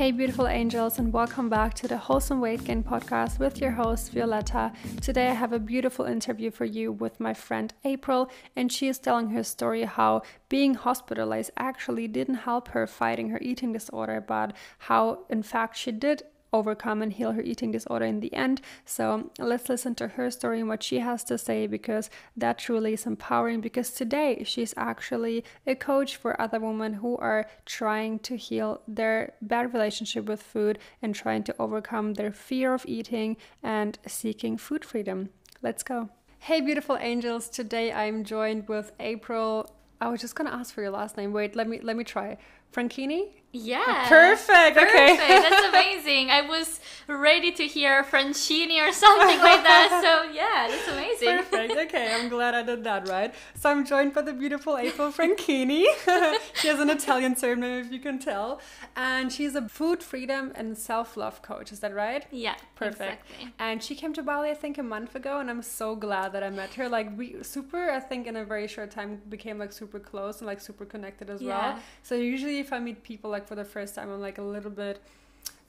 Hey, beautiful angels, and welcome back to the Wholesome Weight Gain podcast with your host, Violetta. Today, I have a beautiful interview for you with my friend April, and she is telling her story how being hospitalized actually didn't help her fighting her eating disorder, but how, in fact, she did overcome and heal her eating disorder in the end. So let's listen to her story and what she has to say because that truly is empowering. Because today she's actually a coach for other women who are trying to heal their bad relationship with food and trying to overcome their fear of eating and seeking food freedom. Let's go. Hey, beautiful angels. Today I'm joined with April. I was just gonna ask for your last name. Wait, let me let me try. Franchini? Yeah. Perfect. Okay. That's amazing. I was ready to hear Franchini or something like that. So yeah, that's amazing. Perfect. Okay, I'm glad I did that right. So I'm joined by the beautiful April Franchini. she has an Italian surname, if you can tell, and she's a food freedom and self-love coach. Is that right? Yeah. Perfect. Exactly. And she came to Bali, I think, a month ago, and I'm so glad that I met her. Like we super, I think, in a very short time became like super close and like super connected as Yeah. well. So usually, if I meet people like for the first time, I'm like a little bit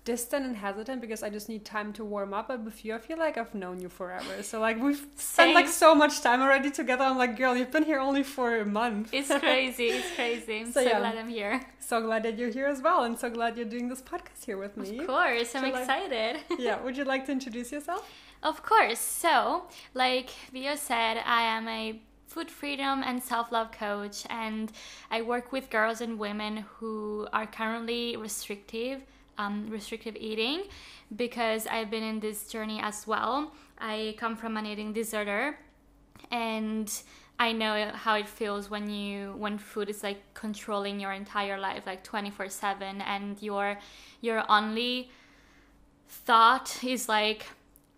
distant and hesitant because I just need time to warm up. But with you, I feel like I've known you forever. So like we've spent like so much time already together. I'm like, girl, you've been here only for a month. It's crazy. It's crazy. I'm So, so, yeah. glad I'm here. so glad that you're here as well, and so glad you're doing this podcast here with me. Of course, I'm Shall I- excited. yeah, would you like to introduce yourself? Of course. So, like Vio said, I am a food freedom and self love coach, and I work with girls and women who are currently restrictive, um, restrictive eating, because I've been in this journey as well. I come from an eating disorder, and I know how it feels when you when food is like controlling your entire life, like twenty four seven, and your your only thought is like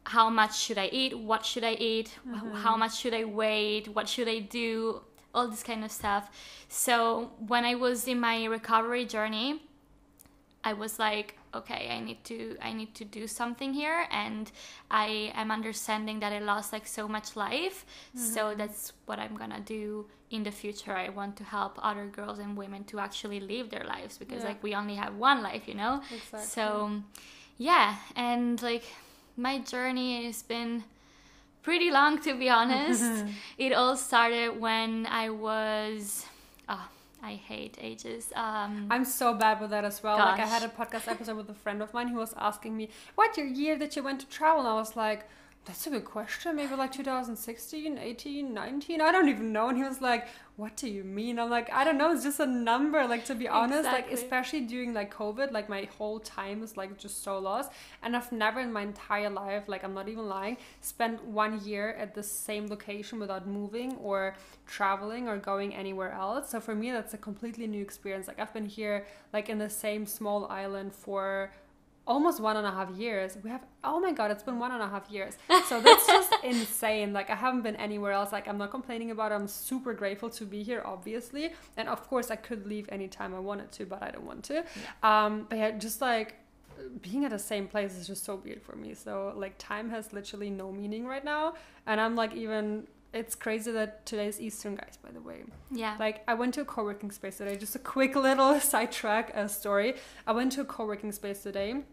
how much should i eat what should i eat Wh- mm-hmm. how much should i wait what should i do all this kind of stuff. So when i was in my recovery journey i was like okay i need to i need to do something here and i am understanding that i lost like so much life. So mm-hmm. that's what i'm gonna do in the future. I want to help other girls and women to actually live their lives because Yeah. like we only have one life you know? Exactly. so yeah and like my journey has been pretty long to be honest it all started when i was oh i hate ages um I'm so bad with that as well. Like I had a podcast episode with a friend of mine who was asking me, "What your year that you went to travel?" And I was like, "That's a good question. Maybe like 2016, 18, 19. I don't even know." And he was like, "What do you mean?" I'm like, "I don't know. It's just a number." Like to be honest, like especially during like COVID, like my whole time is like just so lost, and I've never in my entire life, like I'm not even lying, spent one year at the same location without moving or traveling or going anywhere else. So for me, that's a completely new experience. Like I've been here, like in the same small island for almost one and a half years. We have oh my god, it's been one and a half years. So that's just insane. Like I haven't been anywhere else. Like I'm not complaining about it. I'm super grateful to be here, obviously. And of course I could leave anytime I wanted to, but I don't want to. Um but yeah, just like being at the same place is just so weird for me. So like time has literally no meaning right now. And I'm like even it's crazy that today's Eastern guys, by the way. yeah Like I went to a co-working space today. Just a quick little sidetrack uh, story. I went to a co-working space today,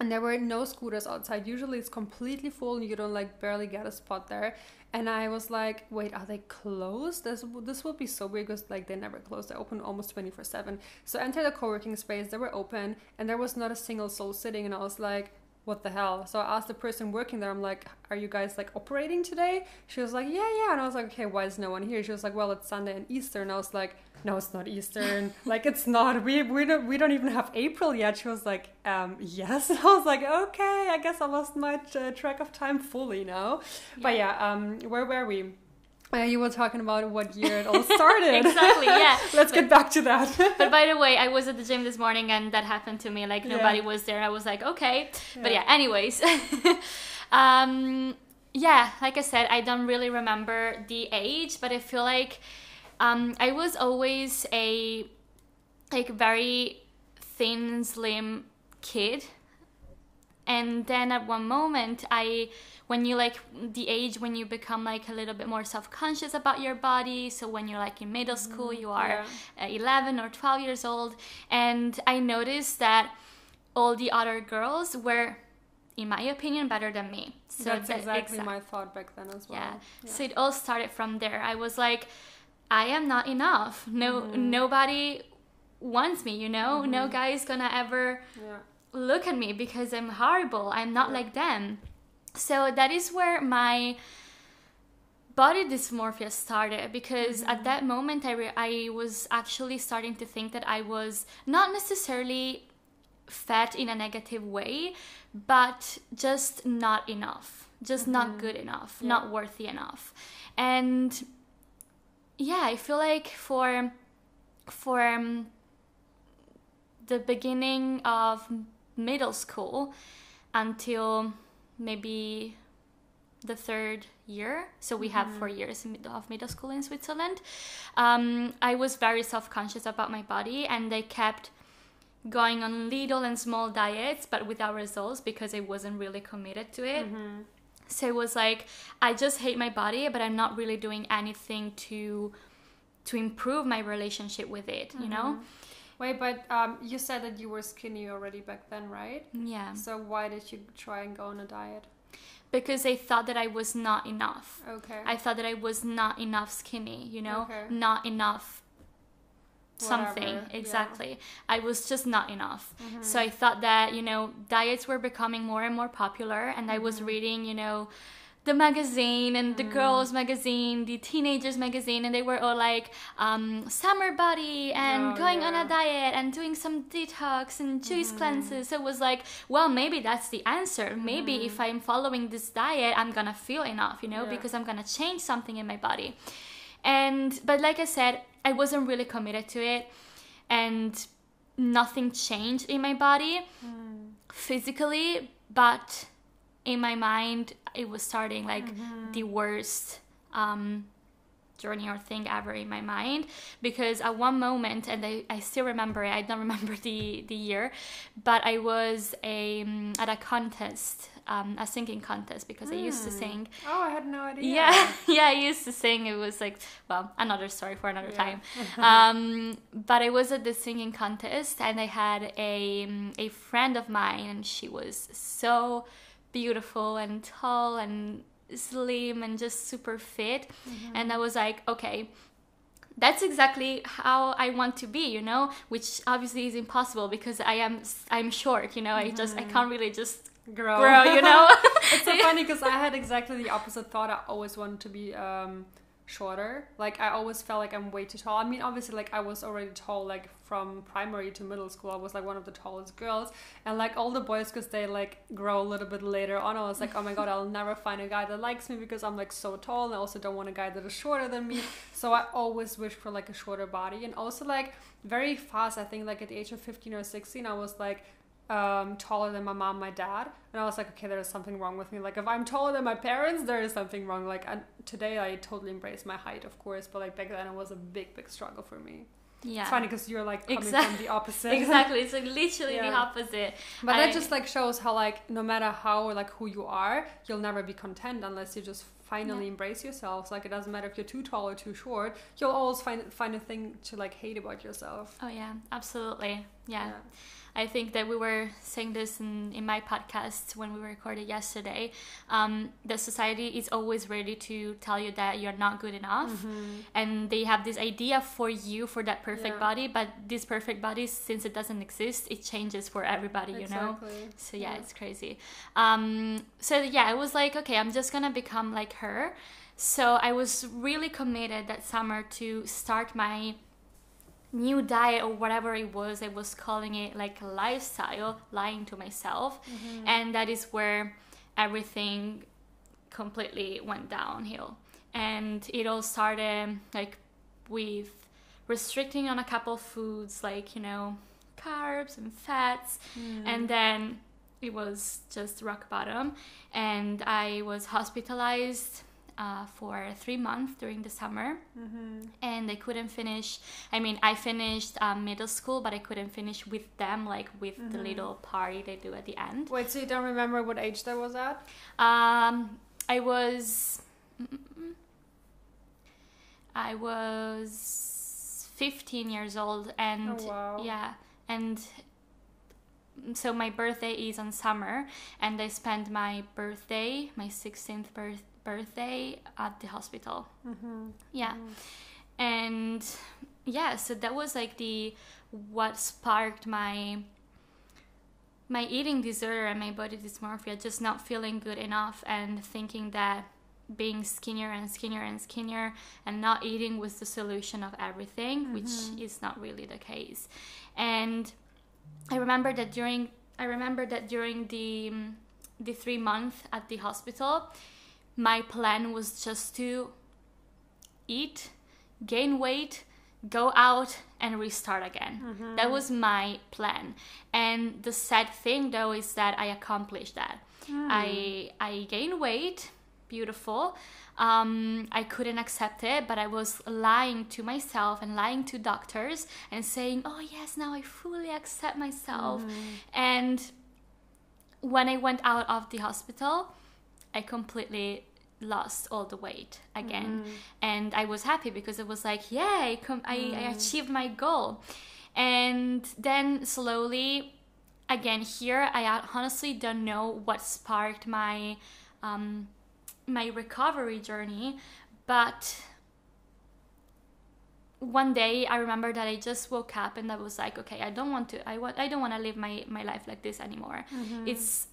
and there were no scooters outside. Usually it's completely full, and you don't like barely get a spot there. And I was like, wait, are they closed? This this will be so weird because like they never close. They're open almost twenty four seven. So I entered the co-working space. They were open, and there was not a single soul sitting. And I was like. What the hell? So I asked the person working there, I'm like, are you guys like operating today? She was like, yeah, yeah. And I was like, okay, why is no one here? She was like, well, it's Sunday and Easter. And I was like, no, it's not Eastern. like, it's not. We, we, don't, we don't even have April yet. She was like, um, yes. And I was like, okay, I guess I lost my uh, track of time fully now. But yeah, um, where were we? Uh, you were talking about what year it all started. exactly yeah Let's get back to that. but by the way i was at the gym this morning and that happened to me like Yeah. nobody was there i was like okay but Yeah. yeah anyways um yeah like i said i don't really remember the age but i feel like um i was always a like very thin slim kid and then at one moment i when you like the age when you become like a little bit more self-conscious about your body so when you're like in middle school you are uh, 11 or 12 years old and i noticed that all the other girls were in my opinion better than me so That's that- exactly exact- my thought back then as well. yeah. So it all started from there. I was like, I am not enough. No, Mm-hmm. nobody wants me. You know, no guy is gonna ever Yeah. look at me because I'm horrible. I'm not Yeah. like them. So that is where my body dysmorphia started because Mm-hmm. at that moment I, re- I was actually starting to think that I was not necessarily fat in a negative way, but just not enough, just not good enough, Mm-hmm. Yeah. not worthy enough. And yeah, I feel like for for um, the beginning of middle school until maybe the third year. So we have four mm-hmm. years of middle school in switzerland. Um, i was very self-conscious about my body and i kept going on little and small diets but without results because i wasn't really committed to it. Mm-hmm. So it was like i just hate my body but i'm not really doing anything to to improve my relationship with it you know mm-hmm. Wait, but um, you said that you were skinny already back then, right? yeah So why did you try and go on a diet? because i thought that i was not enough Okay. I thought that I was not enough skinny, you know, Okay. not enough something. Whatever, yeah. Exactly. I was just not enough. Mm-hmm. So I thought that, you know, diets were becoming more and more popular and I Mm-hmm. was reading, you know, the magazine and the Mm. girls magazine, the teenagers magazine, and they were all like um, summer body and Oh, going on yeah. Mm-hmm. a diet and doing some detox and juice cleanses. So it was like, well, maybe that's the answer. Maybe if I'm following this diet, I'm gonna feel enough, you know, Mm-hmm. Yeah. because I'm gonna change something in my body. And but like I said, I wasn't really committed to it, and nothing changed in my body physically, but in my mind, it was starting like the worst um, journey or thing ever in my mind because at one moment and I, I still remember it i don't remember the the year but i was a, um, at a contest um, a singing contest because i used to sing oh, I had no idea. yeah, yeah, I used to sing. It was like, well, another story for another Yeah. time. um, but I was at the singing contest, and I had a um, a friend of mine, and she was so beautiful and tall and slim and just super fit. And I was like, okay. That's exactly how I want to be, you know, which obviously is impossible because I am I'm short, you know. I just I can't really just Grow. grow, you know. it's so funny because I had exactly the opposite thought. I always wanted to be um, shorter. Like I always felt like I'm way too tall. I mean, obviously, like I was already tall, like from primary to middle school. I was like one of the tallest girls, and like all the boys, because they like grow a little bit later on. I was like, oh my god, I'll never find a guy that likes me because I'm like so tall, and I also don't want a guy that is shorter than me. So I always wish for like a shorter body, and also like very fast. I think like at the age of 15 or 16, I was like um, taller than my mom, my dad, and I was like, okay, there is something wrong with me. Like, if I'm taller than my parents, there is something wrong. Like, and today I totally embrace my height, of course, but like back then it was a big, big struggle for me. yeah. It's funny because you're like coming Exact- from the opposite. exactly it's like literally the opposite But I- that just like shows how like no matter how like who you are, you'll never be content unless you just finally Yeah. embrace yourself. Like it doesn't matter if you're too tall or too short, you'll always find find a thing to like hate about yourself. oh yeah absolutely yeah. I think that we were saying this in, in my podcast when we recorded yesterday um, the society is always ready to tell you that you're not good enough and they have this idea for you for that perfect Yeah. body but this perfect body since it doesn't exist it changes for everybody you know Exactly. So yeah, it's crazy. Um, so yeah, I was like, okay, I'm just gonna become like her. So I was really committed that summer to start my new diet or whatever it was. I was calling it like a lifestyle, lying to myself, mm-hmm. and that is where everything completely went downhill. And it all started like with restricting on a couple foods, like you know, carbs and fats, mm. and then it was just rock bottom and i was hospitalized uh, for three months during the summer. And i couldn't finish i mean i finished um, middle school but i couldn't finish with them like with the little party they do at the end. Wait, so you don't remember what age that was at? um, i was i was 15 years old and Oh, wow. yeah and so my birthday is on summer and i spent my birthday my 16th birth, birthday at the hospital. Mm-hmm. yeah. And yeah so that was like the what sparked my my eating disorder and my body dysmorphia just not feeling good enough and thinking that being skinnier and skinnier and skinnier and not eating was the solution of everything which is not really the case. And i remember that during i remember that during the the 3 month at the hospital my plan was just to eat, gain weight, go out, and restart again. Mm-hmm. That was my plan. And the sad thing though is that I accomplished that. Hmm. I I gained weight, beautiful. Um, I couldn't accept it, but I was lying to myself and lying to doctors and saying, "Oh yes, now I fully accept myself." Mm-hmm. And when I went out of the hospital, I completely lost all the weight again. Mm-hmm. And i was happy because it was like yeah I, com- I, I mm. achieved my goal. And then slowly again here i honestly don't know what sparked my um, my recovery journey but one day i remember that i just woke up and i was like okay i don't want to i want i don't want to live my my life like this anymore. Mm-hmm. It's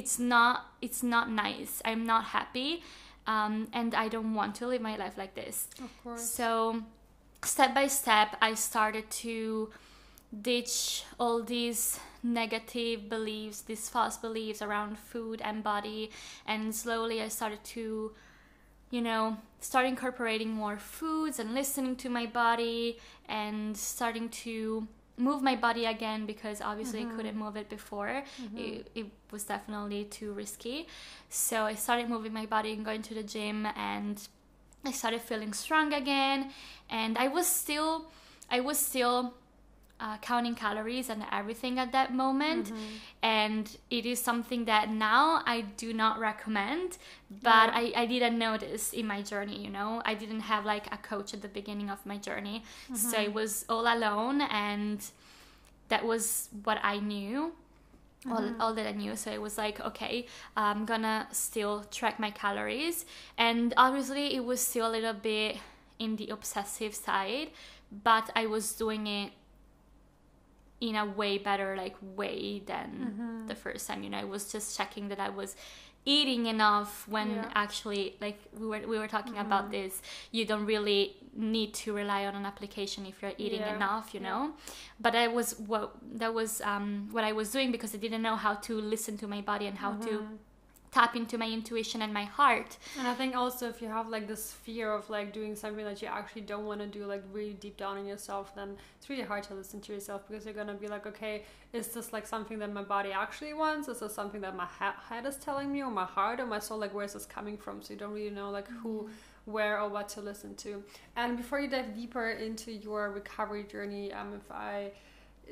it's not it's not nice i'm not happy um, and i don't want to live my life like this Of course. so step by step i started to ditch all these negative beliefs these false beliefs around food and body and slowly i started to you know start incorporating more foods and listening to my body and starting to move my body again because obviously I couldn't mm-hmm. move it before. Mm-hmm. It, it was definitely too risky. So I started moving my body and going to the gym and I started feeling strong again and I was still I was still uh, counting calories and everything at that moment. Mm-hmm. And it is something that now i do not recommend but I, I didn't notice in my journey you know? I didn't have like a coach at the beginning of my journey. So mm-hmm. it was all alone and that was what i knew. All, mm-hmm. all that I knew. So it was like, okay, I'm gonna still track my calories. And obviously, it was still a little bit in the obsessive side, but I was doing it in a way better like way than mm-hmm. the first time you know i was just checking that i was eating enough when Yeah. actually like we were we were talking about mm-hmm. this you don't really need to rely on an application if you're eating Yeah. enough you Yeah. know but that was what that was um, what i was doing because i didn't know how to listen to my body and how to mm-hmm. Tap into my intuition and my heart And I think also if you have like this fear of like doing something that you actually don't want to do, like really deep down in yourself, then it's really hard to listen to yourself because you're gonna be like, okay, is this like something that my body actually wants? Is this something that my ha- head is telling me, or my heart, or my soul? Like, where's this coming from? So you don't really know like who, where, or what to listen to. And before you dive deeper into your recovery journey, um, if I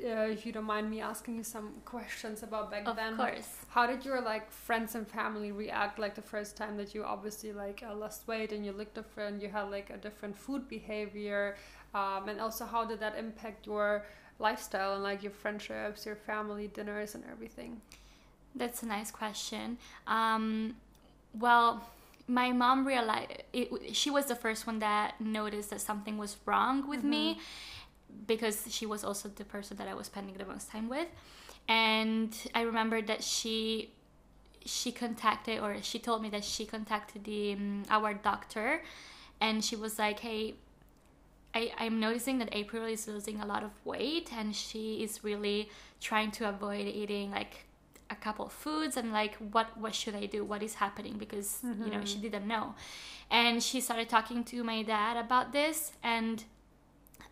uh, if you don't mind me asking you some questions about back of then course. how did your like friends and family react like the first time that you obviously like uh, lost weight and you looked different you had like a different food behavior um, and also how did that impact your lifestyle and like your friendships your family dinners and everything? That's a nice question. Um, well, my mom realized it, she was the first one that noticed that something was wrong with me because she was also the person that I was spending the most time with. And I remember that she she contacted or she told me that she contacted the um, our doctor and she was like, "Hey, I, I'm noticing that April is losing a lot of weight and she is really trying to avoid eating like a couple of foods and like what what should I do? What is happening? Because you know she didn't know. And she started talking to my dad about this and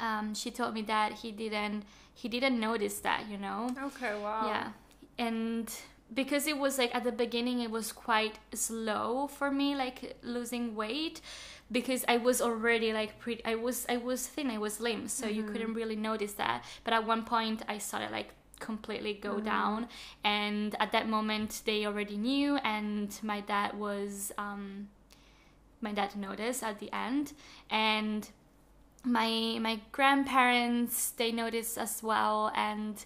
um, she told me that he didn't he didn't notice that, you know. okay wow Yeah. And because it was like at the beginning it was quite slow for me like losing weight because I was already like pretty I was I was thin, I was slim, so you couldn't really notice that. But at one point I started like completely go down and at that moment they already knew and my dad was um my dad noticed at the end and my my grandparents they noticed as well and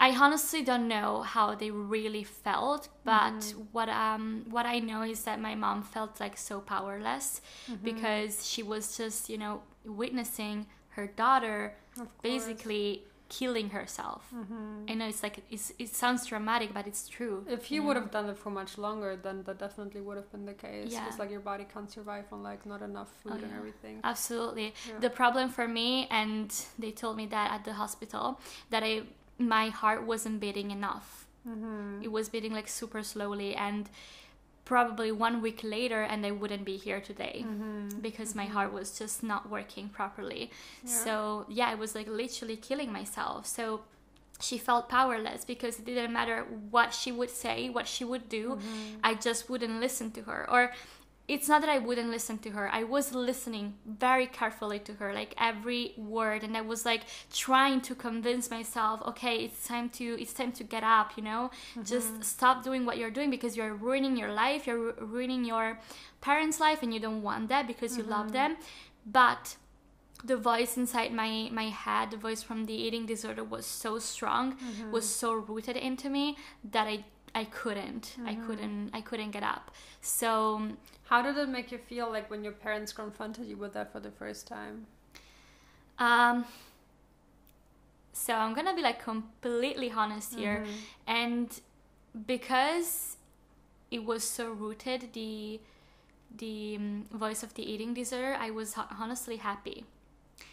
I honestly don't know how they really felt, but mm-hmm. what um what I know is that my mom felt like so powerless mm-hmm. because she was just you know witnessing her daughter basically killing herself. Mm-hmm. I know it's like it's, it sounds dramatic, but it's true. If he would have done it for much longer, then that definitely would have been the case. Yeah, because like your body can't survive on like not enough food oh, and everything. Absolutely. Yeah. The problem for me, and they told me that at the hospital that I my heart wasn't beating enough. Mm-hmm. It was beating like super slowly and probably one week later and I wouldn't be here today mm-hmm. because mm-hmm. my heart was just not working properly. Yeah. So, yeah, I was like literally killing myself. So, she felt powerless because it didn't matter what she would say, what she would do, mm-hmm. I just wouldn't listen to her. Or it's not that I wouldn't listen to her. I was listening very carefully to her, like every word, and I was like trying to convince myself, okay, it's time to it's time to get up, you know? Mm-hmm. Just stop doing what you're doing because you're ruining your life, you're ruining your parents' life and you don't want that because you mm-hmm. love them. But the voice inside my my head, the voice from the eating disorder was so strong, mm-hmm. was so rooted into me that I I couldn't. I mm-hmm. couldn't I couldn't get up. So how did it make you feel like when your parents confronted you with that for the first time? Um, so I'm gonna be like completely honest here, mm-hmm. and because it was so rooted, the the um, voice of the eating disorder, I was honestly happy.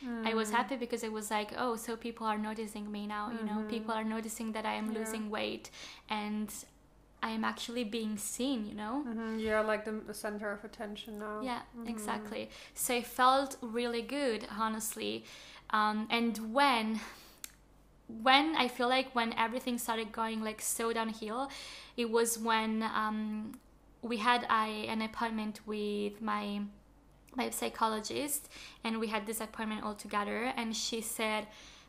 Mm. I was mm. happy because it was like, oh, so people are noticing me now. Mm-hmm. You know, people mm-hmm. are noticing that I am yeah. losing weight, and I am actually being seen, you know? Mm-hmm. You're like the, the, center of attention now. Yeah, mm-hmm. exactly. So it felt really good, honestly. Um, and when when I feel like when everything started going like so downhill, it was when um, we had I, an appointment with my my psychologist, and we had this appointment all together. And she said,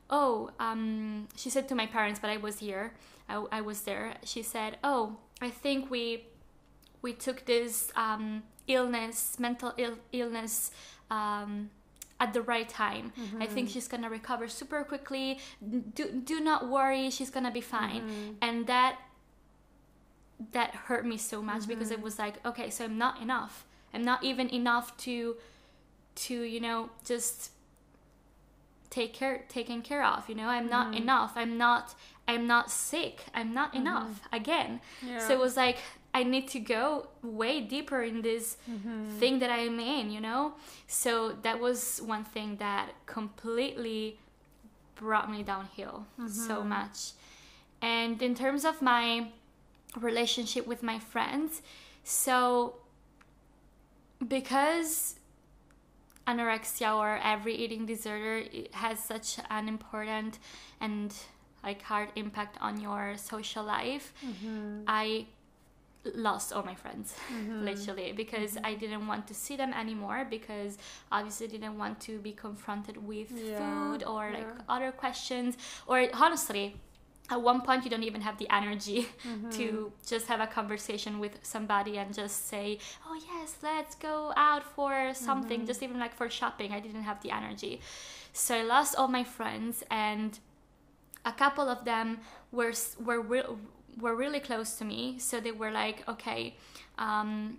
"Oh," um, she said to my parents, but I was here. I, I was there. She said, "Oh, I think we we took this um, illness, mental Ill- illness." Um, at the right time. Mm-hmm. I think she's gonna recover super quickly. Do do not worry, she's gonna be fine. Mm-hmm. And that that hurt me so much mm-hmm. because it was like, okay, so I'm not enough. I'm not even enough to to you know just take care taken care of. You know, I'm not mm-hmm. enough. I'm not I'm not sick. I'm not mm-hmm. enough again. Yeah. So it was like I need to go way deeper in this mm-hmm. thing that I'm in, you know? So that was one thing that completely brought me downhill mm-hmm. so much. And in terms of my relationship with my friends, so because anorexia or every eating disorder has such an important and like hard impact on your social life mm-hmm. i lost all my friends mm-hmm. literally because mm-hmm. i didn't want to see them anymore because obviously didn't want to be confronted with yeah. food or yeah. like other questions or honestly at one point you don't even have the energy mm-hmm. to just have a conversation with somebody and just say oh yes let's go out for something mm-hmm. just even like for shopping i didn't have the energy so i lost all my friends and a couple of them were were re- were really close to me, so they were like, okay. Um,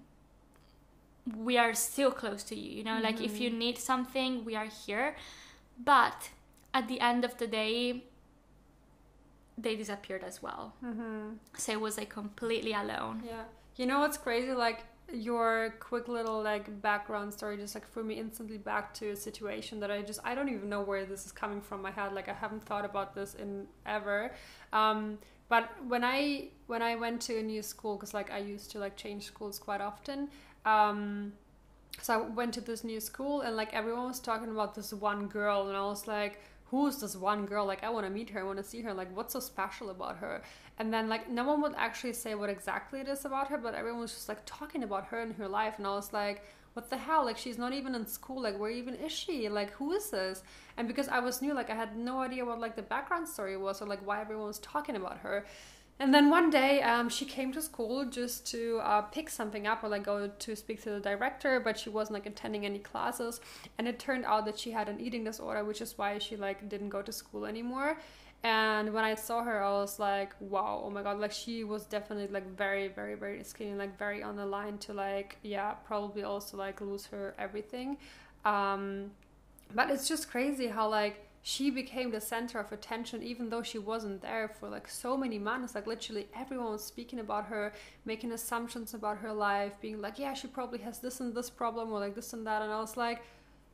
we are still close to you you know mm-hmm. like if you mm-hmm. need something we are here but at the end of the day they disappeared as well mm-hmm. so it was like completely alone yeah you know what's crazy like your quick little like background story just like threw me instantly back to a situation that I just I don't even know where this is coming from my head like I haven't thought about this in ever. Um, but when I when I went to a new school because like I used to like change schools quite often um, so I went to this new school and like everyone was talking about this one girl and I was like who's this one girl? Like I want to meet her I want to see her. Like what's so special about her? And then like no one would actually say what exactly it is about her but everyone was just like talking about her and her life and i was like what the hell? Like she's not even in school. Like where even is she? Like who is this? And because i was new like i had no idea what like the background story was or like why everyone was talking about her and then one day um, she came to school just to uh, pick something up or like go to speak to the director but she wasn't like attending any classes. And it turned out that she had an eating disorder which is why she like didn't go to school anymore. And when I saw her, I was like, wow, oh my god, like she was definitely like very, very, very skinny, like very on the line to like, yeah, probably also like lose her everything. Um, but it's just crazy how like she became the center of attention even though she wasn't there for like so many months like literally everyone was speaking about her making assumptions about her life being like yeah she probably has this and this problem or like this and that and i was like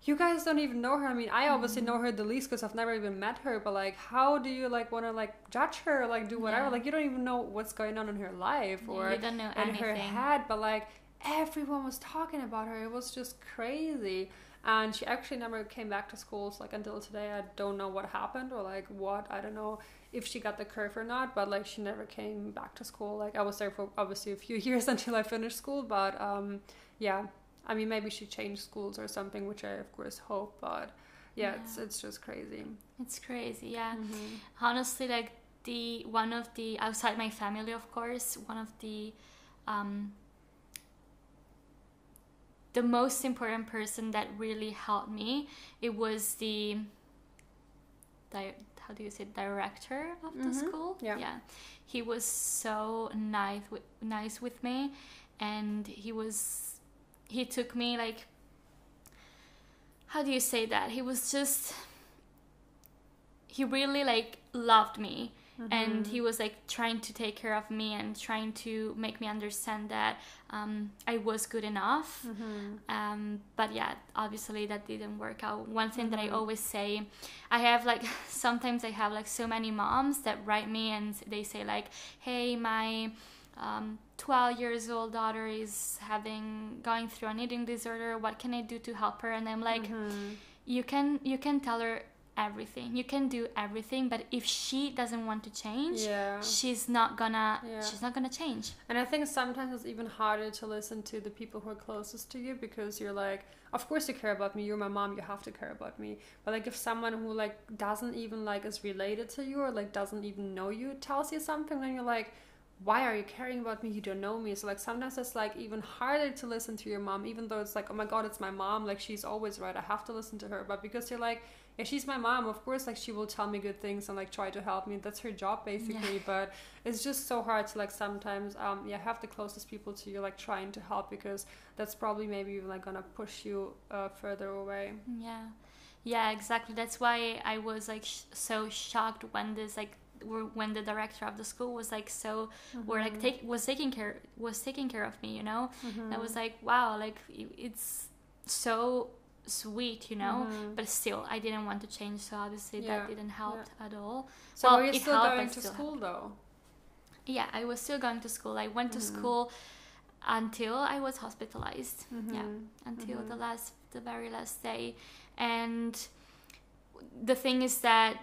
you guys don't even know her i mean i obviously mm-hmm. know her the least because i've never even met her but like how do you like want to like judge her like do whatever yeah. like you don't even know what's going on in her life or you don't know in anything. her head but like everyone was talking about her it was just crazy and she actually never came back to schools like until today i don't know what happened or like what i don't know if she got the curve or not but like she never came back to school like i was there for obviously a few years until i finished school but um yeah i mean maybe she changed schools or something which i of course hope but yeah, yeah. it's it's just crazy it's crazy yeah mm-hmm. honestly like the one of the outside my family of course one of the um the most important person that really helped me it was the di- how do you say director of the mm-hmm. school? Yeah. Yeah. He was so nice with, nice with me and he was he took me like how do you say that? He was just he really like loved me Mm-hmm. and he was like trying to take care of me and trying to make me understand that um, I was good enough. Mm-hmm. Um, but yeah, obviously that didn't work out. One thing that I mm-hmm. always say, I have like sometimes I have like so many moms that write me and they say like, "Hey, my." Um, 12 years old daughter is having going through an eating disorder what can i do to help her and i'm like mm-hmm. you can you can tell her everything. You can do everything but if she doesn't want to change yeah. she's not gonna yeah. she's not gonna change. And i think sometimes it's even harder to listen to the people who are closest to you because you're like of course you care about me. You're my mom. You have to care about me. But like if someone who like doesn't even like is related to you or like doesn't even know you tells you something then you're like why are you caring about me? You don't know me. So like sometimes it's like even harder to listen to your mom even though it's like oh my god it's my mom. Like she's always right. I have to listen to her. But because you're like yeah, she's my mom. Of course, like she will tell me good things and like try to help me. That's her job basically. Yeah. But it's just so hard to like sometimes um yeah have the closest people to you like trying to help because that's probably maybe like gonna push you uh, further away. Yeah, yeah, exactly. That's why I was like sh- so shocked when this like when the director of the school was like so mm-hmm. or like take was taking care was taking care of me you know mm-hmm. i was like wow like it's so sweet, you know. Mm-hmm. But still, I didn't want to change, so obviously yeah. that didn't help yeah. at all. So well, were you still helped, going to school helped. though? Yeah, I was still going to school. I went mm-hmm. to school until I was hospitalized. Mm-hmm. Yeah, until the mm-hmm. last, the very last day, and the thing is that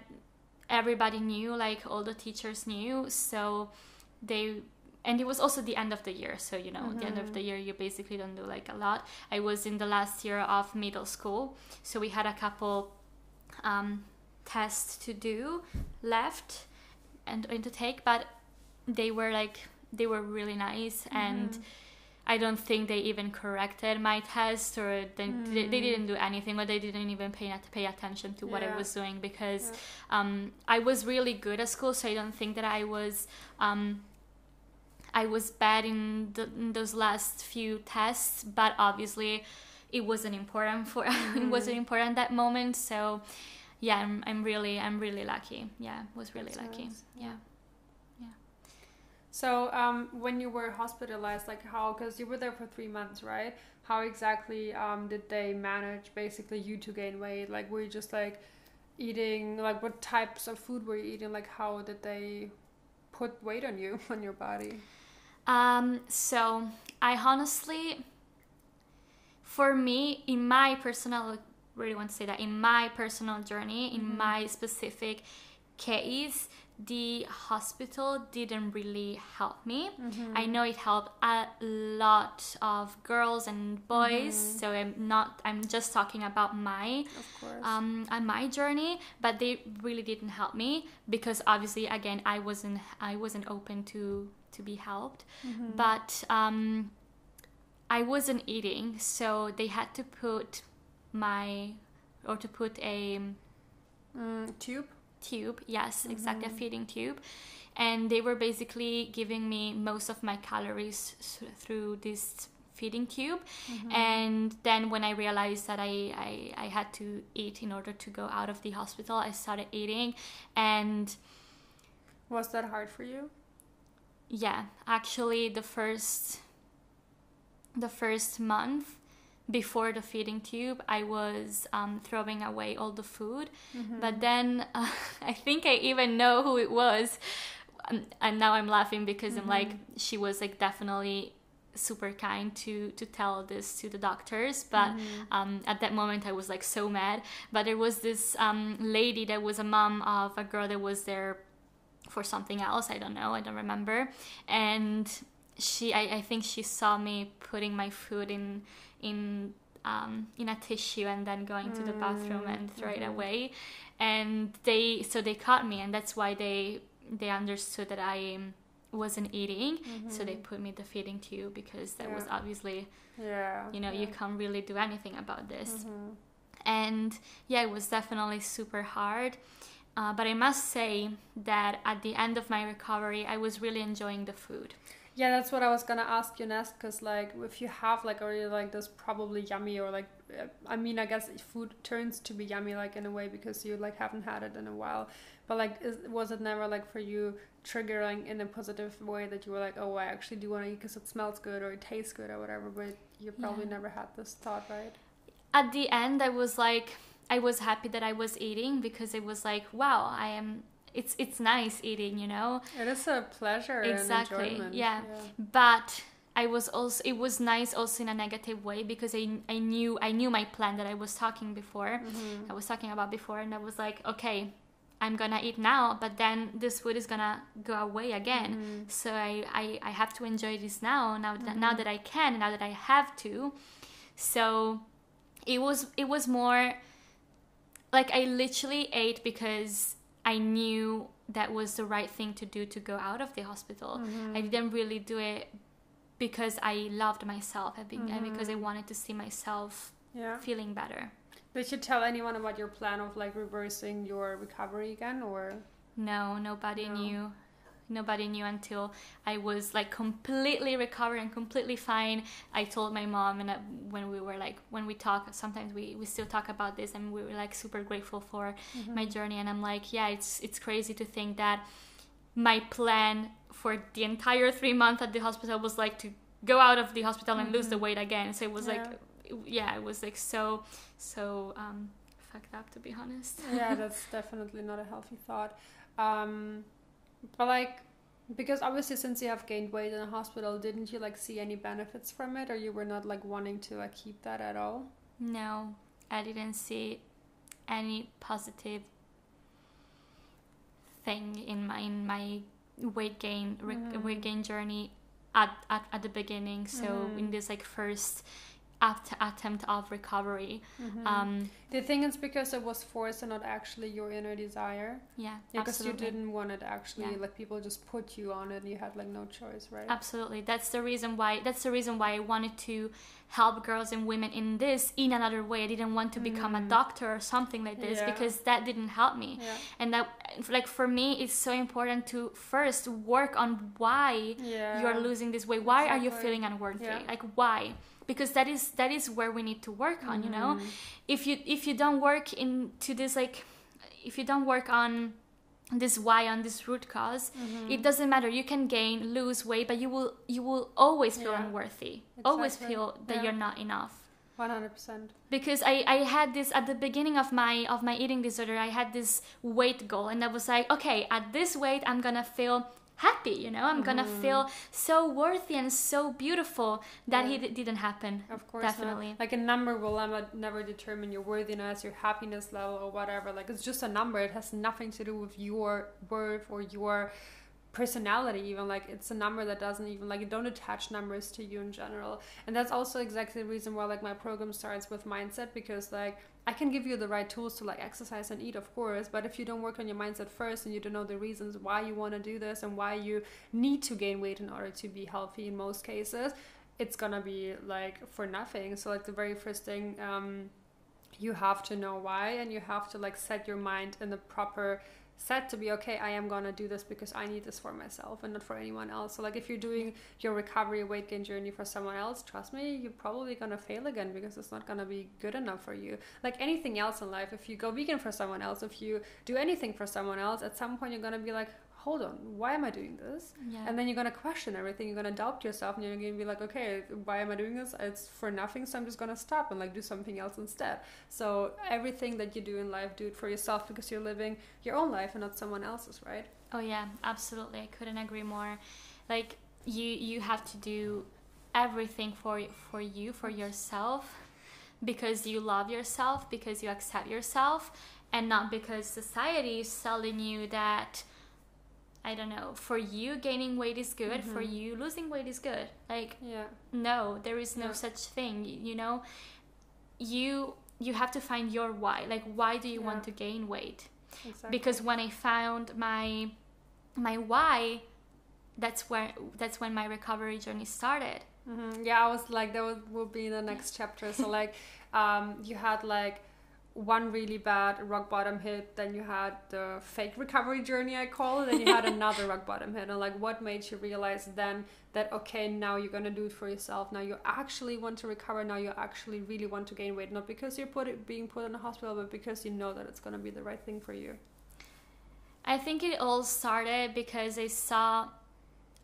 everybody knew, like all the teachers knew, so they and it was also the end of the year so you know mm-hmm. the end of mm-hmm. the year you basically don't do like a lot i was in the last year of middle school so we had a couple um, tests to do left and, and to take but they were like they were really nice mm-hmm. and I don't think they even corrected my test or they, mm. they, they, didn't do anything or they didn't even pay pay attention to what yeah. I was doing because yeah. um, I was really good at school so I don't think that I was um, I was bad in, the, in those last few tests, but obviously it wasn't important for mm-hmm. it wasn't important that moment. So yeah, I'm, I'm really I'm really lucky. Yeah, was really That's lucky. Nice. Yeah. Yeah. So um, when you were hospitalized, like how? Because you were there for three months, right? How exactly um, did they manage basically you to gain weight? Like were you just like eating? Like what types of food were you eating? Like how did they put weight on you on your body? Um, so I honestly, for me, in my personal, really want to say that in my personal journey, in mm-hmm. my specific case, the hospital didn't really help me. Mm-hmm. I know it helped a lot of girls and boys, mm-hmm. so I'm not. I'm just talking about my, um, and my journey. But they really didn't help me because obviously, again, I wasn't. I wasn't open to to be helped. Mm-hmm. But um, I wasn't eating, so they had to put my or to put a mm, tube. tube. Yes, exactly, a feeding tube. And they were basically giving me most of my calories through this feeding tube. And then when I realized that I, I, I had to eat in order to go out of the hospital, I started eating. And Was that hard for you? Yeah, actually the first the first month before the feeding tube, I was um, throwing away all the food. But then uh, I think I even know who it was. Um, and now I'm laughing because I'm like, she was like definitely super kind to to tell this to the doctors. But um, at that moment i was like so mad. But there was this um, lady that was a mom of a girl that was there for something else i don't know i don't remember. And she i, I think she saw me putting my food in in um, in a tissue and then going to the bathroom and throw it away. And they so they caught me and that's why they they understood that i wasn't eating. So they put me the feeding tube because that was obviously Yeah. you know you yeah. Mm-hmm. can't really do anything about this. And yeah it was definitely super hard uh, but i must say that at the end of my recovery i was really enjoying the food Yeah, that's what I was gonna ask you next. Cause like, if you have like already like this probably yummy or like, uh, I mean, I guess food turns to be yummy like in a way because you like haven't had it in a while. But like, is, was it never like for you triggering in a positive way that you were like, oh, I actually do want to eat because it smells good or it tastes good or whatever? But you probably Yeah. never had this thought, right? at the end i was like i was happy that i was eating because it was like wow i am it's it's nice eating you know It is a pleasure Exactly, and enjoyment. yeah. but i was also it was nice also in a negative way because i i knew i knew my plan that i was talking before Mm-hmm. i was talking about before and i was like okay i'm gonna eat now but then this food is gonna go away again Mm-hmm. so I, I i have to enjoy this now now that now that i can now that i have to so it was it was more like i literally ate because i knew that was the right thing to do to go out of the hospital i mm-hmm. didn't really do it because i loved myself and and because i wanted to see myself Yeah. feeling better Did you tell anyone about your plan of like reversing your recovery again, or? no nobody No. knew nobody knew until i was like completely recovered and completely fine. I told my mom and uh, when we were like when we talk sometimes we, we still talk about this and we were like super grateful for my journey. And i'm like yeah it's it's crazy to think that my plan for the entire three months at the hospital was like to go out of the hospital and lose the weight again. So it was like yeah it was like so so um fucked up to be honest. Yeah, that's definitely not a healthy thought. Um, but like, because obviously since you have gained weight in the hospital, didn't you like see any benefits from it, or you were not like wanting to like keep that at all? No, I didn't see any positive thing in my in my weight gain re- Mm. weight gain journey at, at, at the beginning. So Mm. in this like first at- attempt of recovery, Mm-hmm. um, Do you think it's because it was forced and not actually your inner desire? yeah, Yeah, because you didn't want it actually. Yeah. Like people just put you on it, and you had like no choice, right? Absolutely. That's the reason why that's the reason why I wanted to help girls and women in this in another way. I didn't want to become a doctor or something like this Mm. Yeah. because that didn't help me. Yeah. And that like for me it's so important to first work on why Yeah. you're losing this weight. Why are you feeling unworthy? Like why? Because that is that is where we need to work on, you know? If you if you don't work into this like if you don't work on this why on this root because Mm-hmm. it doesn't matter you can gain lose weight but you will you will always feel Yeah. unworthy always feel that Yeah. you're not enough One hundred percent. because I, I had this at the beginning of my of my eating disorder i had this weight goal and i was like okay at this weight i'm gonna feel happy you know i'm gonna Mm-hmm. feel so worthy and so beautiful that Yeah. it didn't happen Of course, Definitely. Not. Like a number will never determine your worthiness, your happiness level, or whatever. Like it's just a number. It has nothing to do with your worth or your personality. Even like it's a number that doesn't even like you don't attach numbers to you in general. And that's also exactly the reason why like my program starts with mindset because like I can give you the right tools to like exercise and eat, of course, but if you don't work on your mindset first and you don't know the reasons why you want to do this and why you need to gain weight in order to be healthy in most cases, it's gonna be like for nothing. So like the very first thing, um, you have to know why and you have to like set your mind in the proper set to be okay i am gonna do this because i need this for myself and not for anyone else. So like if you're doing your recovery weight gain journey for someone else trust me you're probably gonna fail again because it's not gonna be good enough for you. Like anything else in life if you go vegan for someone else if you do anything for someone else at some point you're gonna be like hold on, why am I doing this? Yeah. And then you're gonna question everything. You're gonna doubt yourself, and you're gonna be like, okay, why am I doing this? It's for nothing, so I'm just gonna stop and like do something else instead. So everything that you do in life, do it for yourself because you're living your own life and not someone else's, right? Oh yeah, absolutely. I couldn't agree more. Like you, you have to do everything for for you, for yourself, because you love yourself, because you accept yourself, and not because society is telling you that I don't know, for you gaining weight is good, mm-hmm. for you losing weight is good. Like yeah. no, there is no yeah. such thing, you know. You you have to find your why. Like why do you yeah. want to gain weight? Exactly. Because when I found my my why, that's where that's when my recovery journey started. Mm-hmm. Yeah, I was like that would, will be the next chapter. So like um you had like one really bad rock bottom hit, then you had the fake recovery journey, I call it, then you had another rock bottom hit. And like, what made you realize then that, okay, now you're gonna do it for yourself. Now you actually want to recover. Now you actually really want to gain weight, not because you're put it, being put in a hospital, but because you know that it's gonna be the right thing for you. I think it all started because I saw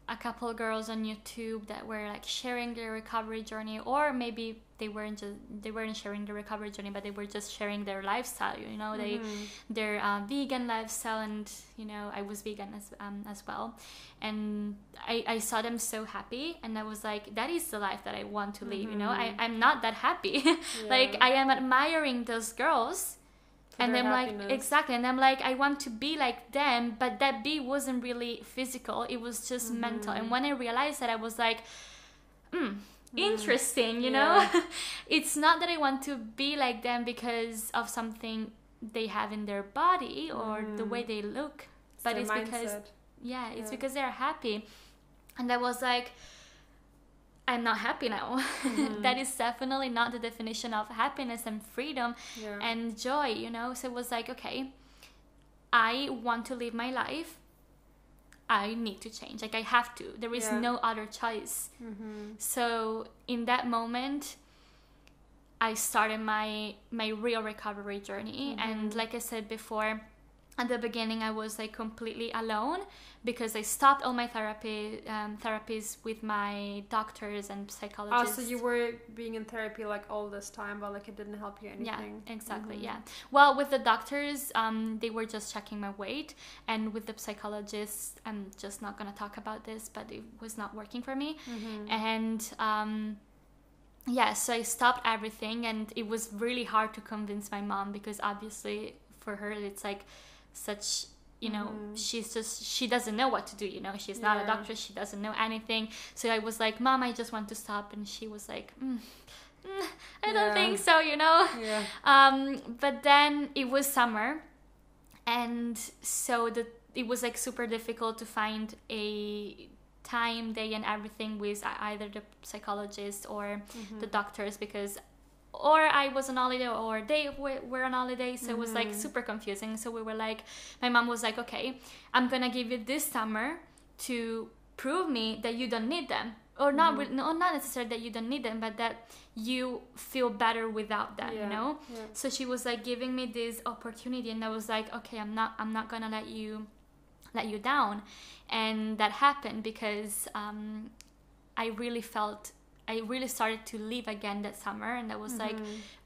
a couple girls on YouTube that were like sharing their recovery journey, or maybe they weren't just they weren't sharing the recovery journey, but they were just sharing their lifestyle. You know, they mm-hmm. their uh, vegan lifestyle, and you know, I was vegan as um, as well, and I I saw them so happy, and I was like, that is the life that I want to live. Mm-hmm. You know, I mm-hmm. I'm not that happy. yeah. like I am admiring those girls and I'm like exactly and I'm like I want to be like them but that be wasn't really physical it was just mm-hmm. mental and when I realized that I was like hmm mm, interesting you yeah. know it's not that I want to be like them because of something they have in their body or mm. the way mm. they look it's but it's mindset. because yeah it's yeah. because they're happy and I was like I'm not happy now. Mm-hmm. that is definitely not the definition of happiness and freedom yeah. and joy, you know? So it was like, okay, I want to live my life. I need to change. Like, I have to. There is yeah. no other choice. Mm-hmm. So, in that moment, I started my my real recovery journey mm-hmm. and like I said before at the beginning i was like completely alone because i stopped all my therapy um, therapies with my doctors and psychologists oh so you were being in therapy like all this time but like it didn't help you anything yeah exactly mm-hmm. yeah well with the doctors um, they were just checking my weight and with the psychologists i'm just not gonna talk about this but it was not working for me mm-hmm. and um, yeah so i stopped everything and it was really hard to convince my mom because obviously for her it's like such you know mm. she's just she doesn't know what to do you know she's not yeah. a doctor she doesn't know anything so i was like mom i just want to stop and she was like mm, mm, i don't think so you know yeah. um but then it was summer and so the it was like super difficult to find a time day and everything with either the psychologist or mm-hmm. the doctors because or I was on holiday or they were on holiday. So mm-hmm. it was like mm-hmm. super confusing. So we were like, my mom was like, okay, I'm gonna give you this summer to prove me that you don't need them. Or not, mm-hmm. no, not necessarily that you don't need them, but that you feel better without them. Yeah. You know. Yeah. So she was like giving me this opportunity, and I was like, okay, I'm not, I'm not gonna let you, let you down, and that happened because um, I really felt I really started to live again that summer and I was mm-hmm. like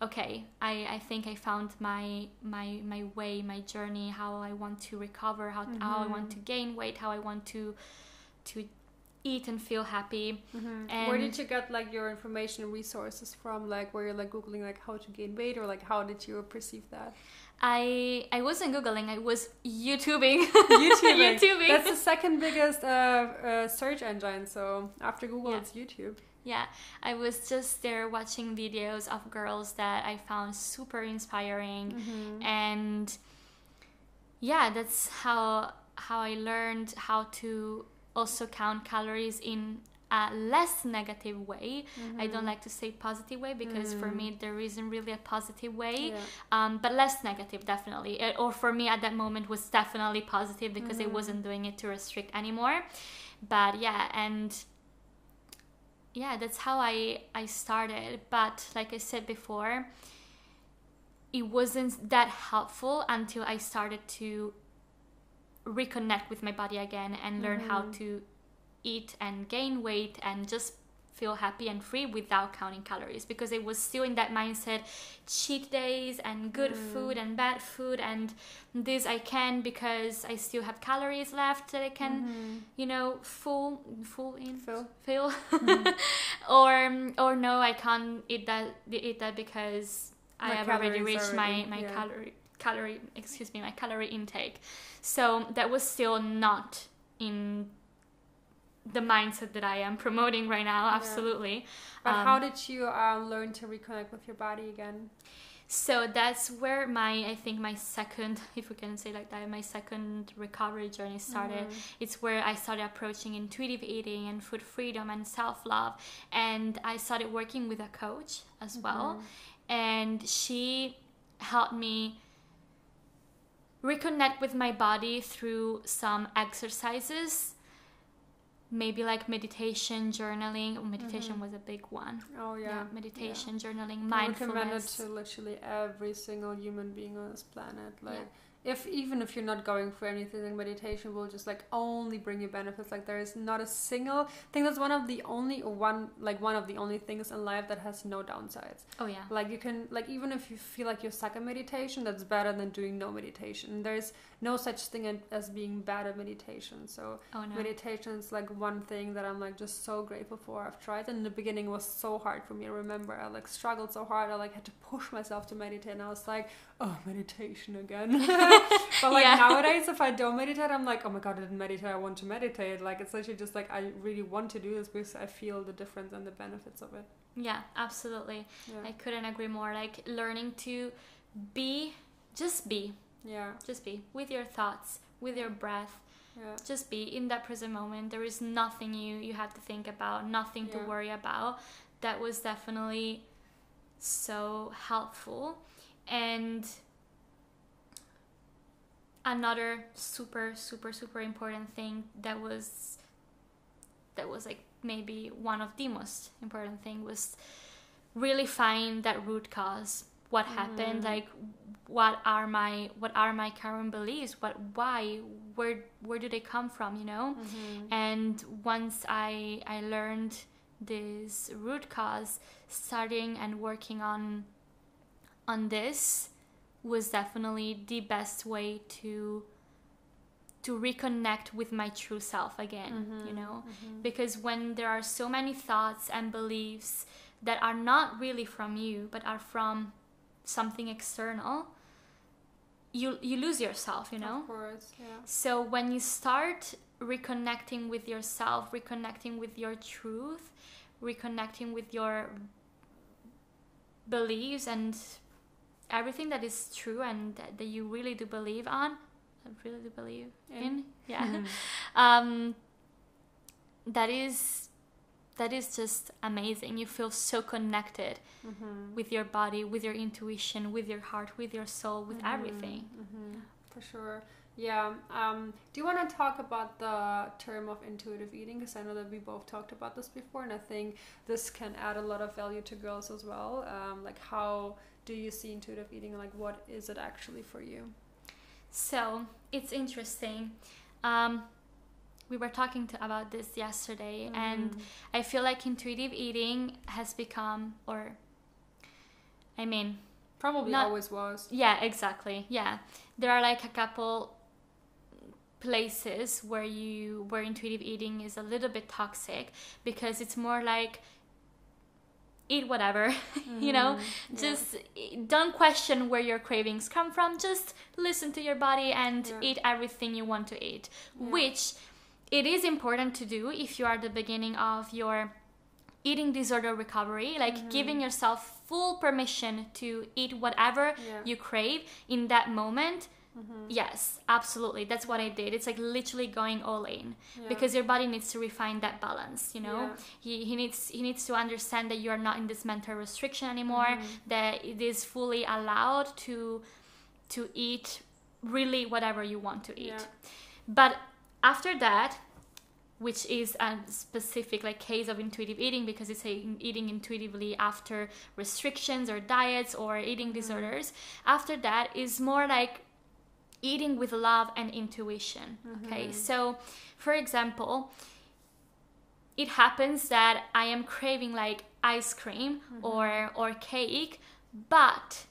okay I, I think I found my my my way my journey how I want to recover how, mm-hmm. how I want to mm-hmm. gain weight how I want to to eat and feel happy mm-hmm. and where did you get like your information resources from like where you're like googling like how to gain weight or like how did you perceive that I I wasn't googling. I was YouTubing. YouTubing. YouTubing. That's the second biggest uh, uh, search engine. So after Google, yeah. it's YouTube. Yeah, I was just there watching videos of girls that I found super inspiring, mm-hmm. and yeah, that's how how I learned how to also count calories in a less negative way. I Mm-hmm. don't like to say positive way because for me there isn't really a positive way, Mm. Yeah. um, but less negative definitely. Uh, Or for me at that moment was definitely positive because Mm-hmm. I wasn't doing it to restrict anymore. But yeah, and yeah, that's how I I started. But like I said before, it wasn't that helpful until I started to reconnect with my body again and learn how Mm-hmm. to eat and gain weight and just feel happy and free without counting calories because it was still in that mindset cheat days and good Mm. food and bad food and this I can because I still have calories left that I can you know full full in Fill. fill or or no I can't eat that eat that because I have already reached already, my my yeah. calorie calorie excuse me my calorie intake so that was still not in the mindset that I am promoting right now Yeah. absolutely But Um, how did you um, learn to reconnect with your body again? So that's where my, I think my second, if we can say like that, my second recovery journey started. It's where I started approaching intuitive eating and food freedom and self love. And I started working with a coach as well. And she helped me reconnect with my body through some exercises. Maybe like meditation, journaling. Meditation mm-hmm. was a big one. Oh Yeah, yeah. meditation, journaling, I recommend it to literally every single human being on this planet. Like, if even if you're not going for anything, meditation will just like only bring you benefits. Like, there is not a single thing. That's one of the only one like one of the only things in life that has no downsides. Oh yeah. Like you can like even if you feel like you're stuck in meditation, that's better than doing no meditation. There's no such thing as being bad at meditation. So Oh no. meditation is like one thing that I'm like just so grateful for. I've tried and in the beginning it was so hard for me. I remember I like struggled so hard. I like had to push myself to meditate and I was like, oh meditation again. but like Yeah. nowadays if I don't meditate, I'm like, oh my god, I didn't meditate, I want to meditate. Like it's literally just like I really want to do this because I feel the difference and the benefits of it. Yeah, absolutely. Yeah. I couldn't agree more. Like learning to be, just be, yeah. just be with your thoughts, with your breath. Yeah. Just be in that present moment. There is nothing you you have to think about, nothing to worry about. That was definitely so helpful. And another super super super important thing that was that was like maybe one of the most important thing was really find that root cause. What happened? Mm. Like what are my what are my current beliefs? What why where where do they come from you know? Mm-hmm. And once i i learned this root cause starting and working on on this was definitely the best way to to reconnect with my true self again you mm-hmm, know mm-hmm. because when there are so many thoughts and beliefs that are not really from you but are from something external you you lose yourself you know Of course. Yeah. so when you start reconnecting with yourself, reconnecting with your truth, reconnecting with your beliefs and everything that is true and that, that you really do believe on, I really do believe in, In. yeah. um, that is that is just amazing. You feel so connected Mm-hmm. with your body, with your intuition, with your heart, with your soul, with everything. hmm For sure. Yeah. Um, do you want to talk about the term of intuitive eating? Because I know that we both talked about this before, and I think this can add a lot of value to girls as well. Um, like, how do you see intuitive eating? Like, what is it actually for you? So it's interesting. Um, we were talking to, about this yesterday, and I feel like intuitive eating has become, or I mean, Probably Not- always was. yeah, exactly. Yeah, there are like a couple places where you where intuitive eating is a little bit toxic because it's more like eat whatever you know Yeah. just don't question where your cravings come from just listen to your body and Yeah. eat everything you want to eat Yeah. which it is important to do if you are at the beginning of your eating disorder recovery like Mm-hmm. giving yourself full permission to eat whatever you crave in that moment Yes, absolutely. That's what I did. It's like literally going all in Yeah. because your body needs to refine that balance. You know, Yeah. he, he needs he needs to understand that you are not in this mental restriction anymore. Mm-hmm. That it is fully allowed to to eat really whatever you want to eat. Yeah. But after that, which is a specific like case of intuitive eating because it's a, eating intuitively after restrictions or diets or eating disorders. After that is more like eating with love and intuition. Okay, mm-hmm. so for example, it happens that I am craving like ice cream mm-hmm. or or cake, but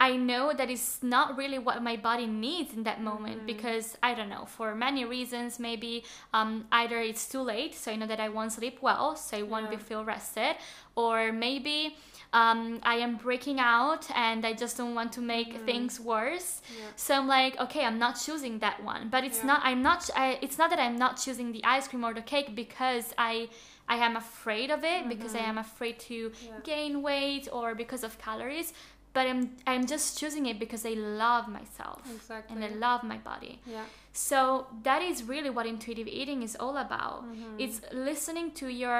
I know that it's not really what my body needs in that moment because I don't know for many reasons. Maybe um, either it's too late, so I know that I won't sleep well, so I won't be feel rested, or maybe um, I am breaking out and I just don't want to make things worse. Yeah. So I'm like, okay, I'm not choosing that one, but it's Yeah. not. I'm not. I, it's not that I'm not choosing the ice cream or the cake because I. I am afraid of it because I am afraid to Mm-hmm. Gain weight or because of calories, but I'm I'm just choosing it because I love myself Exactly. and I love my body. Yeah. So that is really what intuitive eating is all about. Mm-hmm. It's listening to your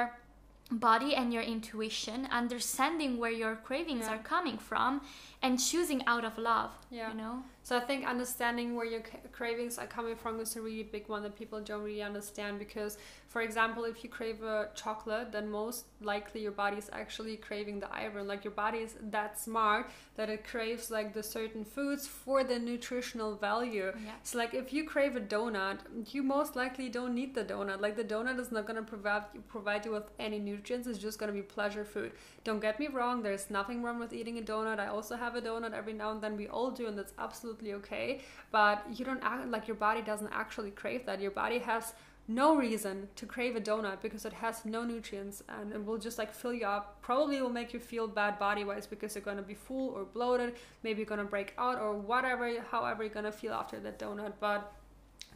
body and your intuition, understanding where your cravings Yeah. are coming from, and choosing out of love. Yeah. You know. So I think understanding where your cravings are coming from is a really big one that people don't really understand because, for example, if you crave a chocolate, then most likely your body is actually craving the iron. Like your body is that smart that it craves like the certain foods for the nutritional value. Yeah. So like if you crave a donut, you most likely don't need the donut. Like the donut is not gonna provide you provide you with any nutrients. It's just gonna be pleasure food. Don't get me wrong. There's nothing wrong with eating a donut. I also have a donut every now and then. We all do, and that's absolutely okay. But you don't act like your body doesn't actually crave that. Your body has no reason to crave a donut because it has no nutrients and it will just like fill you up. Probably will make you feel bad body wise because you're gonna be full or bloated. Maybe you're gonna break out or whatever, however you're gonna feel after that donut. But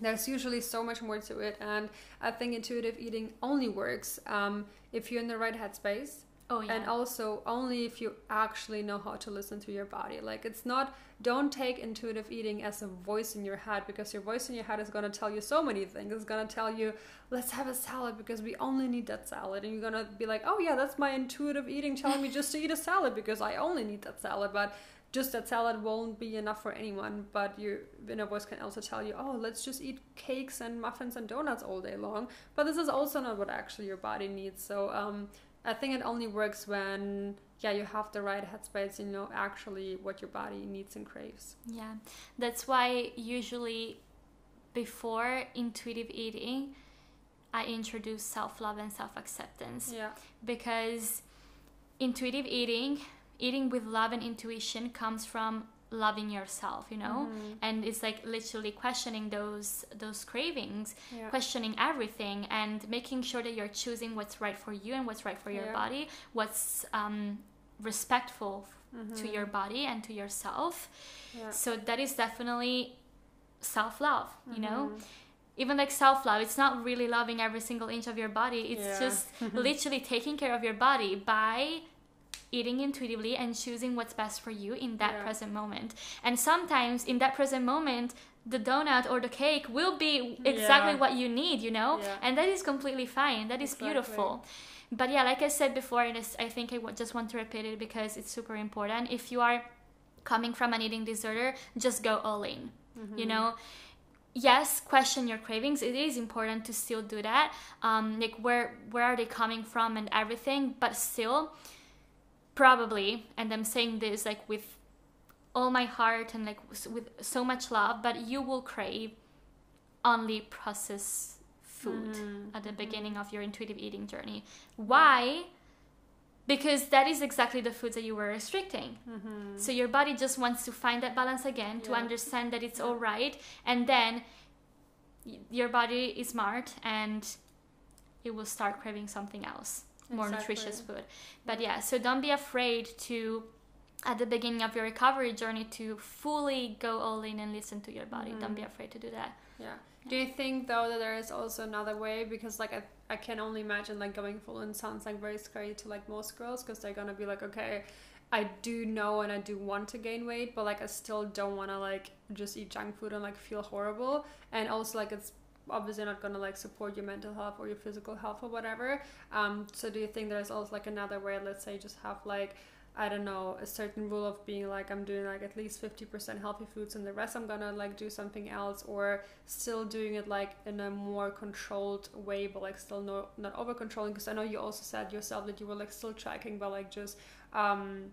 there's usually so much more to it, and I think intuitive eating only works um, if you're in the right headspace. Oh yeah. And also only if you actually know how to listen to your body. Like it's not don't take intuitive eating as a voice in your head because your voice in your head is gonna tell you so many things. It's gonna tell you, let's have a salad because we only need that salad. And you're gonna be like, Oh yeah, that's my intuitive eating telling me just to eat a salad because I only need that salad. But just that salad won't be enough for anyone. But your inner voice can also tell you, Oh, let's just eat cakes and muffins and donuts all day long. But this is also not what actually your body needs. So um I think it only works when yeah you have the right headspace you know actually what your body needs and craves. Yeah, that's why usually before intuitive eating, I introduce self love and self acceptance yeah. Because intuitive eating, eating with love and intuition, comes from loving yourself, you know, Mm-hmm. and it's like literally questioning those those cravings, yeah questioning everything, and making sure that you're choosing what's right for you and what's right for your Yeah. body, what's um, respectful to your body and to yourself. Mm-hmm. yeah So that is definitely self love, you know? Mhm. Even like self love, it's not really loving every single inch of your body. It's just literally taking care of your body by eating intuitively and choosing what's best for you in that Yeah. present moment. And sometimes in that present moment, the donut or the cake will be exactly Yeah. what you need, you know? Yeah. And that is completely fine. That is Exactly. beautiful. But yeah, like I said before, and I think I just want to repeat it because it's super important. If you are coming from an eating disorder, just go all in. You know, yes, question your cravings. It is important to still do that. Um, like where where are they coming from and everything, but still, probably. And I'm saying this like with all my heart and like with so much love, but you will crave only processed food Mhm. at the beginning of your intuitive eating journey. Why? Because that is exactly the foods that you were restricting. Mhm. So your body just wants to find that balance again to Yeah. understand that it's all right, and then your body is smart and it will start craving something else, more nutritious food. But yeah, so don't be afraid to at the beginning of your recovery journey to fully go all in and listen to your body. Don't Mm-hmm. be afraid to do that. yeah do you think though that there is also another way because like I, I can only imagine like going full in sounds like very scary to like most girls because they're gonna be like okay I do know and I do want to gain weight, but like I still don't want to like just eat junk food and like feel horrible. And also like it's obviously not gonna like support your mental health or your physical health or whatever. Um, so do you think there's also like another way? Let's say just have like I don't know, a certain rule of being like I'm doing like at least 50% healthy foods and the rest I'm gonna like do something else or still doing it like in a more controlled way but like still no, not over controlling because I know you also said yourself that you were like still tracking but like just um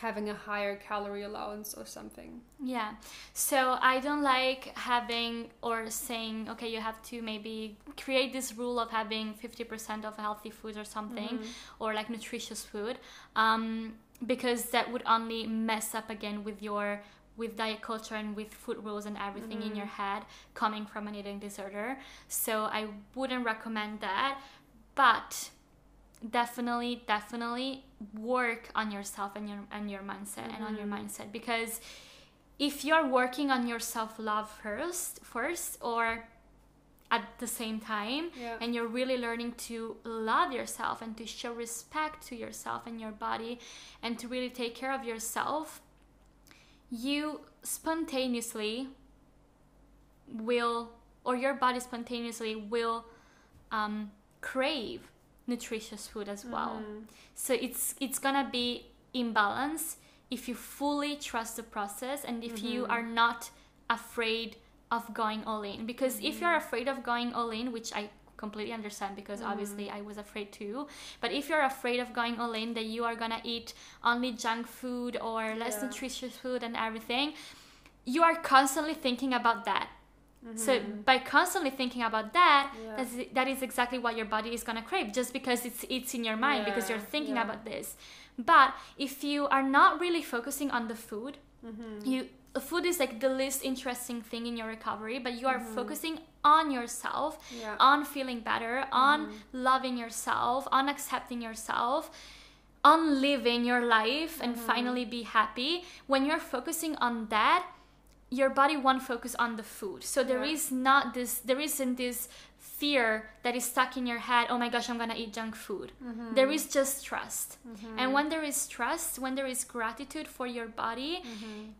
having a higher calorie allowance or something. Yeah. So I don't like having or saying, okay, you have to maybe create this rule of having 50% of healthy food or something, mm-hmm. or like nutritious food, um, because that would only mess up again with your with diet culture and with food rules and everything mm-hmm. in your head coming from an eating disorder. So I wouldn't recommend that. But definitely definitely work on yourself and your and your mindset mm-hmm. and on your mm-hmm. mindset because if you're working on your self-love first first or at the same time yeah. and you're really learning to love yourself and to show respect to yourself and your body and to really take care of yourself you spontaneously will or your body spontaneously will um, crave nutritious food as well. Mm-hmm. So it's it's gonna be imbalance if you fully trust the process and if mm-hmm. you are not afraid of going all in. Because mm-hmm. if you're mm-hmm. afraid of going all in, which I completely understand because mm-hmm. obviously I was afraid too. But if you're afraid of going all in that you are gonna eat only junk food or less yeah. nutritious food and everything, you are constantly thinking about that Mm-hmm. So by constantly thinking about that, yeah. that's, that is exactly what your body is gonna crave, just because it's it's in your mind yeah. because you're thinking yeah. about this. But if you are not really focusing on the food, mm-hmm. you food is like the least interesting thing in your recovery, but you are mm-hmm. focusing on yourself, on feeling better, on mm-hmm. loving yourself, on accepting yourself on living your life and mm-hmm. finally be happy when you're focusing on that your body won't focus on the food. So there yeah. is not this, there isn't this fear that is stuck in your head oh my gosh i'm gonna eat junk food mm-hmm. there is just trust mm-hmm. and when there is trust when there is gratitude for your body mm-hmm.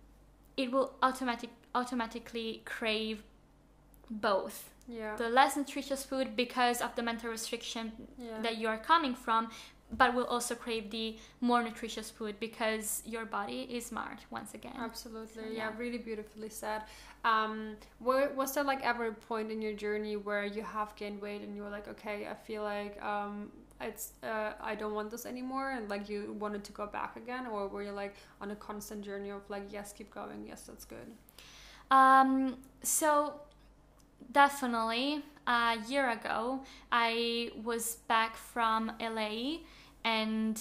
it will automatic automatically crave both yeah. the less nutritious food because of the mental restriction yeah. that you are coming from but will also crave the more nutritious food because your body is smart once again. Absolutely. So, yeah. yeah. really beautifully said. Um was there like ever a point in your journey where you have gained weight and you were like okay i feel like um it's uh, i don't want this anymore and like you wanted to go back again? Or were you like on a constant journey of like yes keep going. Yes that's good um so definitely a year ago i was back from la and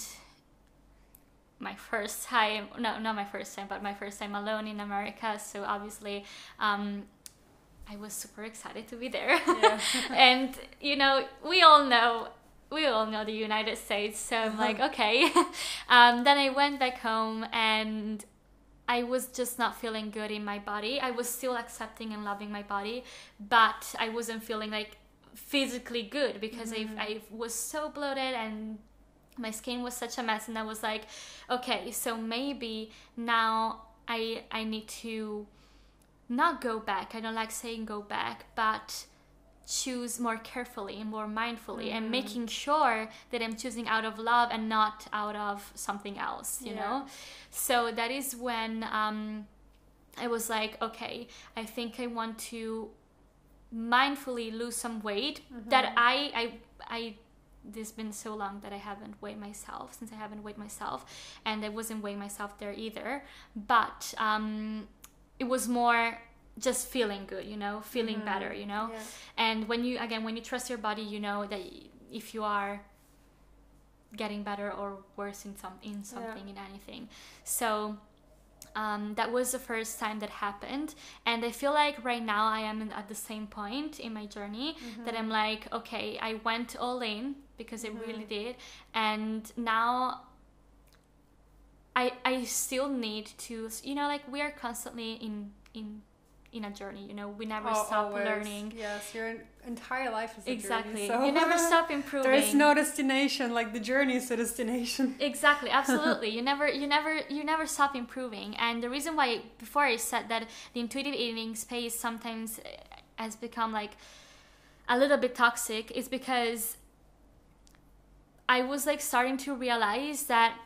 my first time no not my first time but my first time alone in america so obviously um, i was super excited to be there yeah. and you know we all know we all know the united states so i'm like uh-huh. okay um, then i went back home and I was just not feeling good in my body. I was still accepting and loving my body, but I wasn't feeling like physically good because mm-hmm. I, I was so bloated and my skin was such a mess and i was like okay so maybe now i i need to not go back i don't like saying go back but choose more carefully and more mindfully mm-hmm. and making sure that i'm choosing out of love and not out of something else you yeah. know so that is when um, i was like okay i think i want to mindfully lose some weight mm-hmm. that i i i this been so long that I haven't weighed myself since I haven't weighed myself and I wasn't weighing myself there either but um, it was more just feeling good you know feeling mm-hmm. better you know yeah. and when you again when you trust your body you know that if you are getting better or worse in some in something yeah. in anything so um, that was the first time that happened and i feel like right now i am at the same point in my journey mm-hmm. that i'm like okay i went all in because mm-hmm. it really did and now i i still need to you know like we are constantly in in in a journey you know we never Oh, stop always. learning Yes, your entire life is a exactly journey. So you never stop improving There is no destination. Like the journey is a destination. exactly absolutely you never you never you never stop improving and the reason why before i said that the intuitive eating space sometimes uh, has become like a little bit toxic is because i was like starting to realize that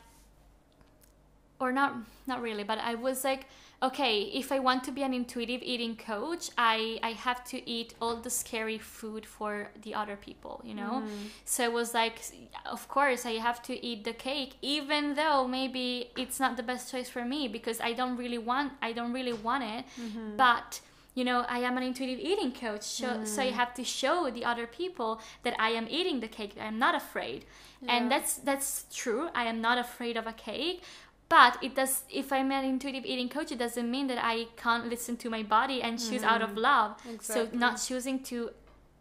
or not not really but i was like okay if i want to be an intuitive eating coach i i have to eat all the scary food for the other people you know? Mm. So it was like of course i have to eat the cake even though maybe it's not the best choice for me because i don't really want i don't really want it. Mm-hmm. But you know i am an intuitive eating coach so, so i mm. have to show the other people that i am eating the cake. I'm not afraid. Yeah. and that's that's true. I am not afraid of a cake but it does if i'm an intuitive eating coach it doesn't mean that i can't listen to my body and choose out of mm. love. So not choosing to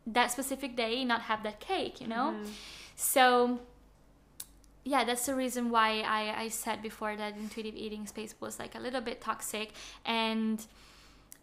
that specific day not have that cake you know? Mm. So yeah that's the reason why I, I said before that intuitive eating space was like a little bit toxic. And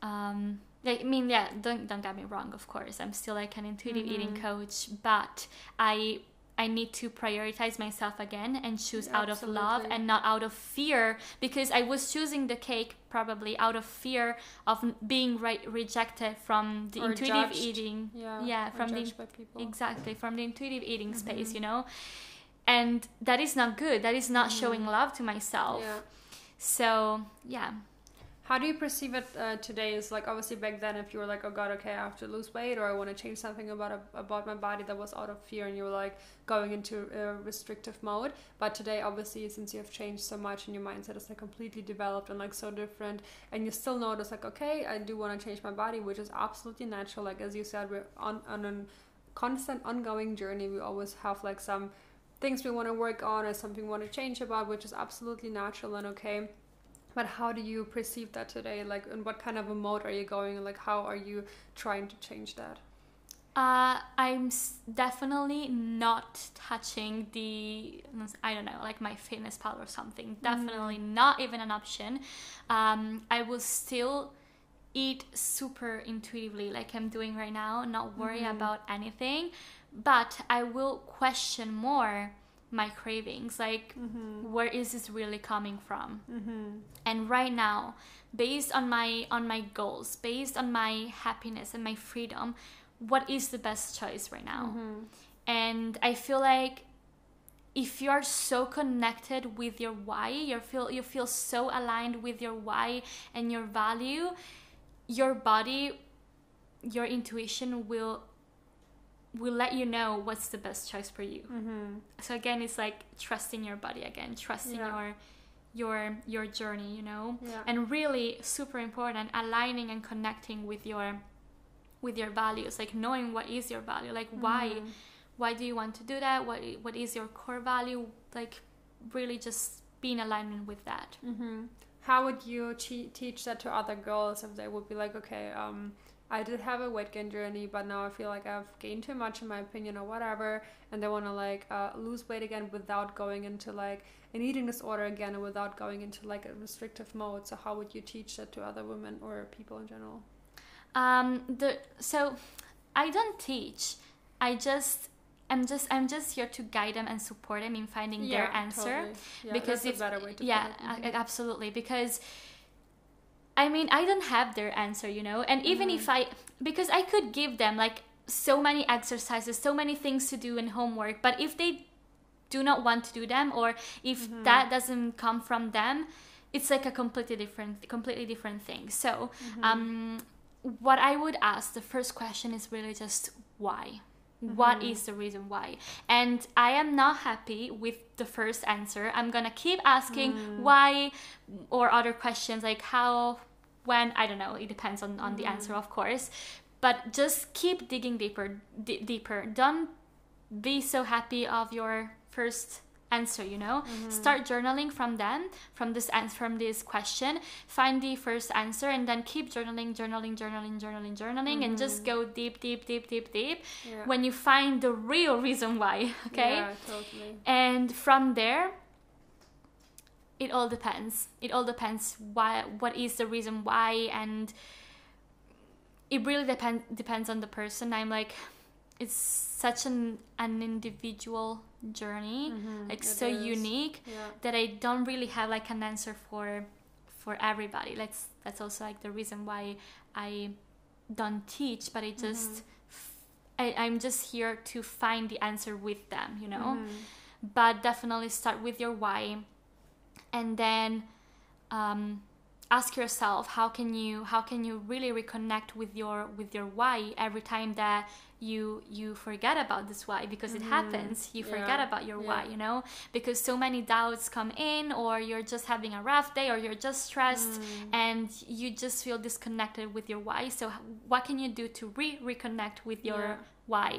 um like i mean yeah don't don't get me wrong of course i'm still like an intuitive eating coach but i i need to prioritize myself again and choose out of love and not out of fear because i was choosing the cake probably out of fear of being re- rejected from the Or intuitive judged. eating Yeah. yeah from the by people. exactly from the intuitive eating Mm-hmm. space you know and that is not good that is not showing love to myself Mm-hmm. Yeah. so yeah How do you perceive it uh, today? Is like obviously back then, if you were like, oh god, okay, I have to lose weight, or I want to change something about about my body, that was out of fear, and you were like going into a restrictive mode. But today, obviously, since you have changed so much and your mindset is like completely developed and like so different, and you still notice like, okay, I do want to change my body, which is absolutely natural. Like as you said, we're on on a constant ongoing journey. We always have like some things we want to work on or something we want to change about, which is absolutely natural and okay. But how do you perceive that today? Like, in what kind of a mode are you going? Like, how are you trying to change that? Uh, I'm s- definitely not touching the I don't know like my fitness pal or something. Definitely not even an option. Um, I will still eat super intuitively like I'm doing right now, not worry about anything, but I will question more my cravings like mm-hmm. where is this really coming from? Mm-hmm. And right now based on my on my goals based on my happiness and my freedom what is the best choice right now? Mm-hmm. And i feel like if you are so connected with your why you feel you feel so aligned with your why and your value your body your intuition will will let you know what's the best choice for you Mm-hmm. so again it's like trusting your body again trusting Yeah. your your your journey you know Yeah. and really super important aligning and connecting with your with your values like knowing what is your value like why Mm-hmm. why do you want to do that what what is your core value like really just be in alignment with that Mm-hmm. How would you te- teach that to other girls if they would be like, okay, um, I did have a weight gain journey, but now I feel like I've gained too much in my opinion or whatever, and they want to like uh, lose weight again without going into like an eating disorder again, and without going into like a restrictive mode. So how would you teach that to other women or people in general? um the so i don't teach i just i'm just i'm just here to guide them and support them in finding their answer totally. Yeah, because that's it's a better way to yeah put it. a- absolutely because i mean i don't have their answer you know and even Mm-hmm. if i because i could give them like so many exercises so many things to do and homework but if they do not want to do them or if Mm-hmm. that doesn't come from them it's like a completely different completely different thing so Mm-hmm. um what i would ask the first question is really just why What Mm-hmm. is the reason why and i am not happy with the first answer i'm gonna keep asking Mm. why or other questions like how when i don't know it depends on, on the Mm-hmm. answer of course but just keep digging deeper d- deeper don't be so happy of your first answer you know Mm-hmm. start journaling from them from this answer from this question find the first answer and then keep journaling journaling journaling journaling journaling and just go deep deep deep deep deep Mm-hmm. Yeah. when you find the real reason why okay Yeah, totally. and from there it all depends it all depends why what is the reason why and it really depends depends on the person. I'm like, it's such an an individual journey, Mhm, like it so is. unique Yeah. that I don't really have like an answer for for everybody. That's that's also like the reason why I don't teach, but I just Mm-hmm. I, I'm just here to find the answer with them, you know. Mhm. But definitely start with your why, and then um, ask yourself how can you how can you really reconnect with your with your why every time that you you forget about this why because it happens you forget Mm-hmm. Yeah. about your Yeah. why you know because so many doubts come in or you're just having a rough day or you're just stressed Mm. and you just feel disconnected with your why so what can you do to re reconnect with your Yeah. why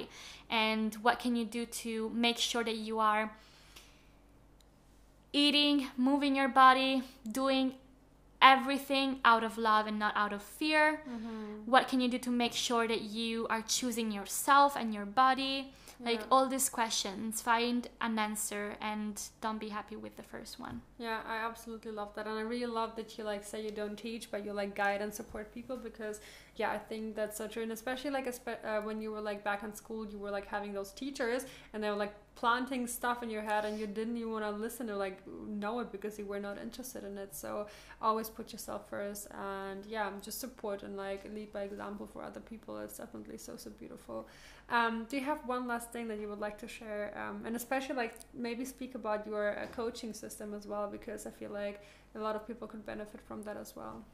and what can you do to make sure that you are eating moving your body doing everything out of love and not out of fear. Mm-hmm. what can you do to make sure that you are choosing yourself and your body? Like all these questions. Find an answer and don't be happy with the first one. Yeah, I absolutely love that, and I really love that you like say you don't teach, but you like guide and support people because yeah, I think that's so true, and especially like uh, when you were like back in school, you were like having those teachers, and they were like planting stuff in your head, and you didn't even want to listen or like know it because you were not interested in it. So always put yourself first, and yeah, just support and like lead by example for other people. It's definitely so so beautiful. Um, do you have one last thing that you would like to share, um, and especially like maybe speak about your uh, coaching system as well, because I feel like a lot of people could benefit from that as well.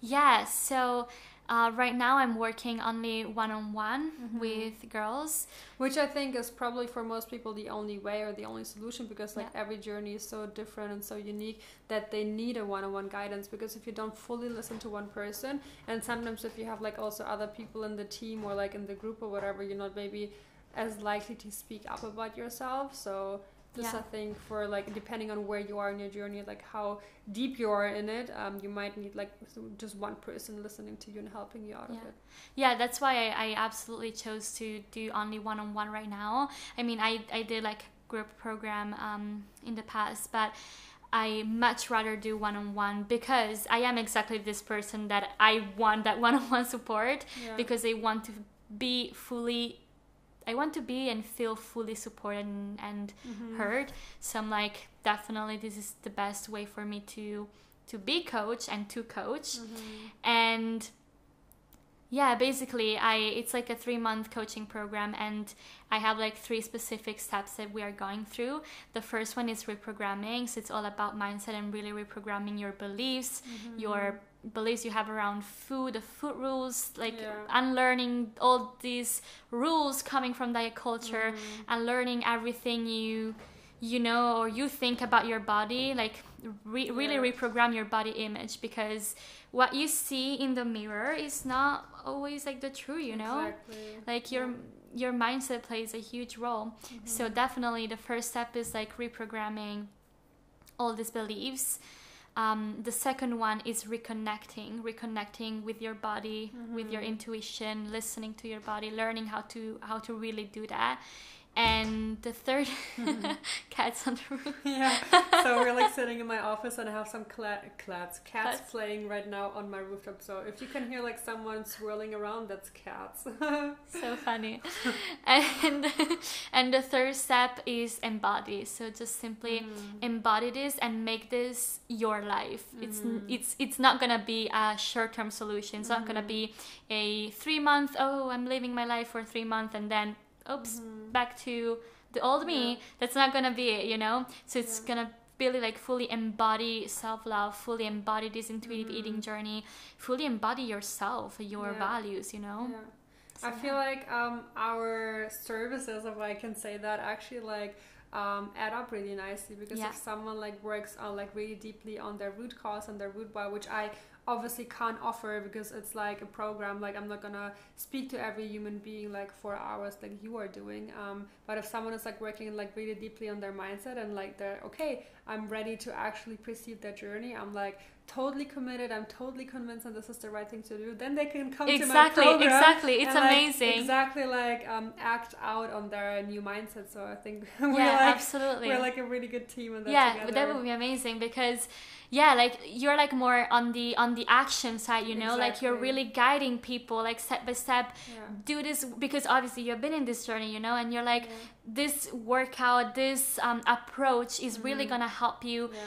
Yeah so uh, right now i'm working only one-on-one Mm-hmm. with girls Which I think is probably for most people the only way or the only solution because like Yeah. every journey is so different and so unique that they need a one-on-one guidance because if you don't fully listen to one person and sometimes if you have like also other people in the team or like in the group or whatever you're not maybe as likely to speak up about yourself so just Yeah. I think for like depending on where you are in your journey like how deep you are in it um, you might need like just one person listening to you and helping you out Yeah. of it yeah that's why I, I absolutely chose to do only one-on-one right now i mean i, I did like group program um, in the past but i much rather do one-on-one because i am exactly this person that i want that one-on-one support yeah. because i want to be fully i want to be and feel fully supported and, and Mhm. heard. So i'm like definitely this is the best way for me to to be coach and to coach. Mhm. and yeah basically i it's like a three month coaching program and i have like three specific steps that we are going through. The first one is reprogramming. So it's all about mindset and really reprogramming your beliefs your beliefs you have around food the food rules like Yeah. unlearning all these rules coming from diet culture Mhm. and learning everything you you know or you think about your body like re- really Yeah. reprogram your body image because what you see in the mirror is not always like the true you know exactly. like your your mindset plays a huge role so Mm-hmm. definitely the first step is like reprogramming all these beliefs um, the second one is reconnecting reconnecting with your body with your intuition listening to your body learning how to how to really do that and the third cats on the roof yeah. So we're like sitting in my office and I have some cla- clats, cats Cats. playing right now on my rooftop. So if you can hear like someone swirling around, that's cats. so funny and and the third step is embody so just simply Mm. embody this and make this your life it's Mhm. it's it's not gonna be a short-term solution it's not gonna Mhm. be a three month oh i'm living my life for three months and then oops Mhm. back to the old me Yeah. that's not gonna be it you know so it's Yeah. gonna really like fully embody self-love fully embody this intuitive Mhm. eating journey fully embody yourself your Yeah. values you know Yeah. So, I feel like um, our services, if I can say that, actually like um, add up really nicely because Yeah. if someone like works on like really deeply on their root cause and their root why, which I obviously can't offer because it's like a program. Like I'm not gonna speak to every human being like for hours like you are doing. Um, but if someone is like working like really deeply on their mindset and like they're okay, I'm ready to actually perceive their journey. I'm like totally committed. I'm totally convinced that this is the right thing to do. Then they can come exactly to my program exactly it's and, like, amazing exactly like um, act out on their new mindset. So I think we're yeah like absolutely we're like a really good team that yeah together. that would be amazing because yeah like you're like more on the on the action side you know like you're really guiding people like step by step Yeah. do this because obviously you've been in this journey you know and you're like Yeah. this workout this um, approach is really Mhm. gonna help you Yeah.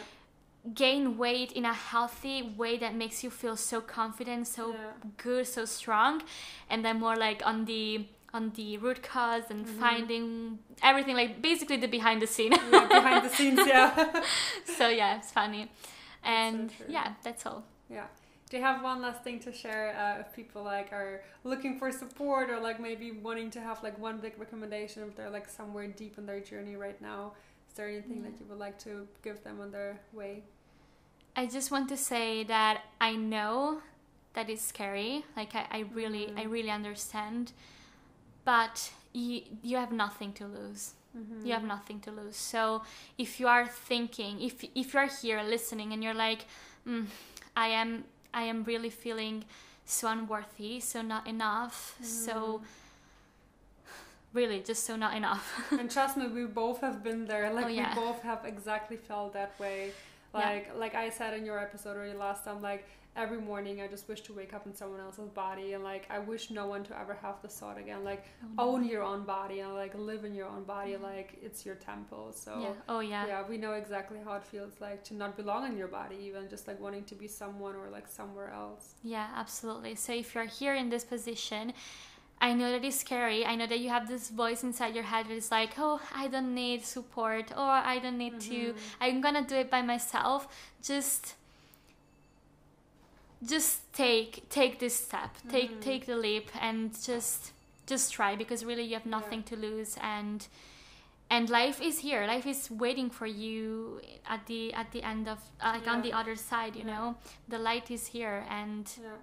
gain weight in a healthy way that makes you feel so confident so good so strong and then more like on the on the root cause and Mhm. finding everything like basically the behind the scene yeah, behind the scenes, yeah. so yeah it's funny and true. yeah that's all yeah. Do you have one last thing to share uh, if people like are looking for support or like maybe wanting to have like one big recommendation if they're like somewhere deep in their journey right now? Is there anything Yeah. that you would like to give them on their way? I just want to say that I know that it's scary. Like I, I really, I Mhm. really understand, but you, you have nothing to lose. Mm-hmm. You have nothing to lose. So if you are thinking, if if you are here listening and you're like, mm, I am, I am really feeling so unworthy, so not enough, so Mm-hmm. really just so not enough. and trust me, we both have been there. Like Oh, yeah. we both have exactly felt that way. Yeah. Like like I said in your episode or last time, like every morning I just wish to wake up in someone else's body and like I wish no one to ever have the thought again. Like oh, own your own body and like live in your own body like it's your temple. So yeah. Oh yeah. yeah, we know exactly how it feels like to not belong in your body, even just like wanting to be someone or like somewhere else. Yeah, absolutely. So if you're here in this position, I know that it's scary. I know that you have this voice inside your head that is like, oh, I don't need support or I don't need to, mm-hmm. I'm gonna do it by myself. Just just take take this step. Take take the leap and just just try because really you have nothing to lose and and life is here. Life is waiting for you at the at the end of like on the other side you Yeah. know? The light is here and Yeah.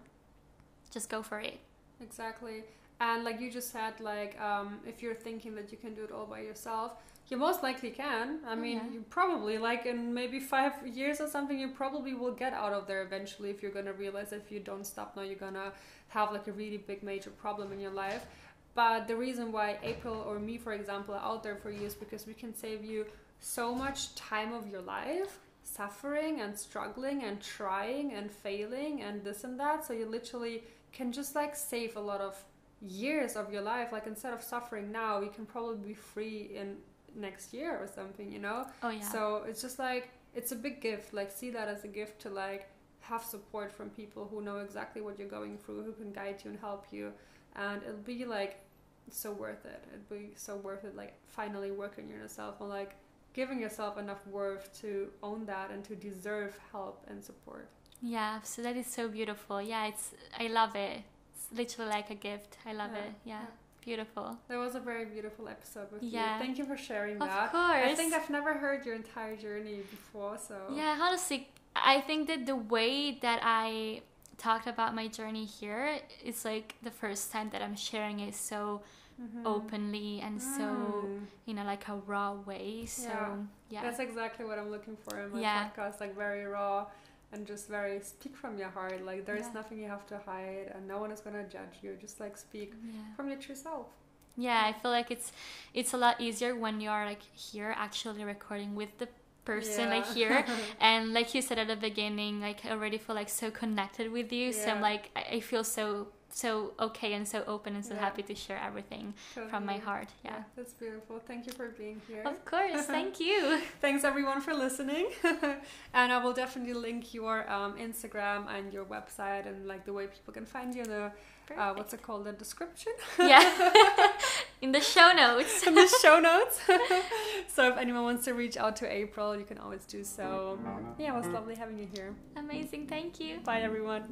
just go for it. Exactly. And like you just said, like um, if you're thinking that you can do it all by yourself, you most likely can. I Oh, mean, yeah. you probably like in maybe five years or something, you probably will get out of there eventually. If you're gonna realize if you don't stop now, you're gonna have like a really big major problem in your life. But the reason why April or me, for example, are out there for you is because we can save you so much time of your life suffering and struggling and trying and failing and this and that. So you literally can just like save a lot of years of your life. Like instead of suffering now, you can probably be free in next year or something, you know? oh yeah So it's just like it's a big gift. Like see that as a gift to like have support from people who know exactly what you're going through, who can guide you and help you, and it'll be like so worth it. It'd be so worth it. Like finally working on yourself and like giving yourself enough worth to own that and to deserve help and support. yeah so that is so beautiful yeah it's i love it it's literally like a gift i love Yeah, it yeah, yeah. Beautiful That was a very beautiful episode with Yeah. you. Thank you for sharing of that. course I think I've never heard your entire journey before, so Yeah, honestly, I think that the way that I talked about my journey here is like the first time that I'm sharing it so Mhm. openly and so Mm. in a like a raw way. So Yeah. yeah, That's exactly what I'm looking for in my Yeah. podcast, like very raw and just very speak from your heart. Like there's Yeah. nothing you have to hide and no one is gonna judge you. Just like speak yeah. from your true self. Yeah, I feel like it's it's a lot easier when you are like here actually recording with the person like here and like you said at the beginning like I already feel like so connected with you so I'm like I, I feel so so okay and so open and so Yeah. happy to share everything from my Totally. heart yeah, that's beautiful. Thank you for being here. of course thank you Thanks everyone for listening. and I will definitely link your um, Instagram and your website and like the way people can find you in the uh, what's it called the description yeah in the show notes in the show notes. so if anyone wants to reach out to April, you can always do so. Yeah, it was lovely having you here. amazing thank you Bye everyone.